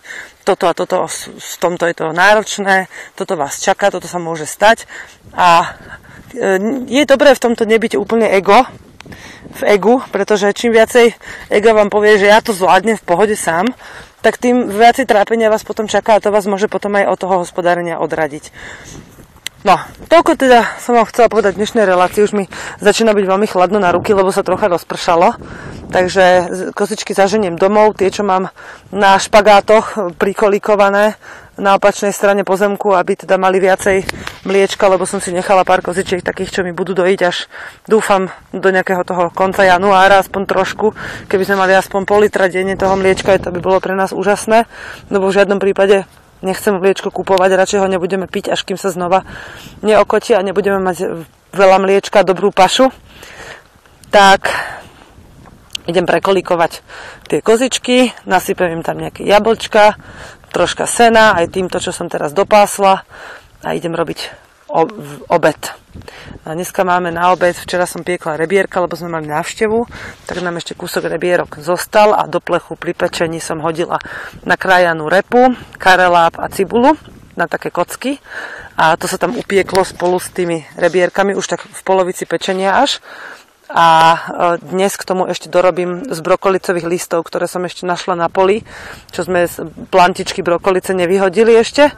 toto a toto, v tomto je to náročné, toto vás čaká, toto sa môže stať. A e, je dobré v tomto nebyť úplne ego, v egu, pretože čím viacej ega vám povie, že ja to zvládnem v pohode sám, tak tým viacej trápenia vás potom čaká a to vás môže potom aj od toho hospodárenia odradiť. No, toľko teda som vám chcela povedať dnešnej relácii. Už mi začína byť veľmi chladno na ruky, lebo sa trocha rozpršalo. Takže kozičky zaženiem domov, tie, čo mám na špagátoch prikolikované na opačnej strane pozemku, aby teda mali viacej mliečka, lebo som si nechala pár kozičiek takých, čo mi budú dojiť až dúfam do nejakého toho konca januára, aspoň trošku. Keby sme mali aspoň pol litra denne toho mliečka, to by bolo pre nás úžasné, lebo v žiadnom prípade nechcem mliečko kupovať, radšej ho nebudeme piť, až kým sa znova neokotí a nebudeme mať veľa mliečka, dobrú pašu. Tak idem prekolikovať tie kozičky, nasypem im tam nejaké jablčka, troška sena, aj týmto, čo som teraz dopásla a idem robiť obed. A dneska máme na obed, včera som piekla rebierka, lebo sme mali návštevu, tak nám ešte kúsok rebierok zostal a do plechu pri pečení som hodila nakrájanú repu, kareláp a cibulu na také kocky a to sa tam upieklo spolu s tými rebierkami už tak v polovici pečenia až a e, dnes k tomu ešte dorobím z brokolicových listov, ktoré som ešte našla na poli, čo sme z plantičky brokolice nevyhodili ešte,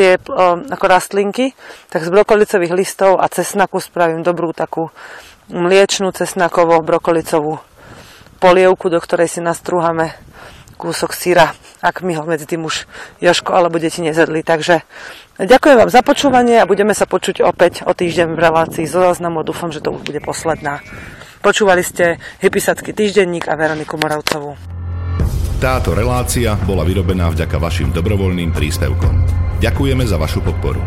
tie e, ako rastlinky, tak z brokolicových listov a cesnaku spravím dobrú takú mliečnú cesnakovo brokolicovú polievku, do ktorej si nastrúhame kúsok syra, ak mi ho medzi tým už Joško alebo deti nezedli. Takže ďakujem vám za počúvanie a budeme sa počuť opäť o týždeň v relácii zo záznamu. Dúfam, že to už bude posledná. Počúvali ste Hypisacký týždenník a Veroniku Moravcovú. Táto relácia bola vyrobená vďaka vašim dobrovoľným príspevkom. Ďakujeme za vašu podporu.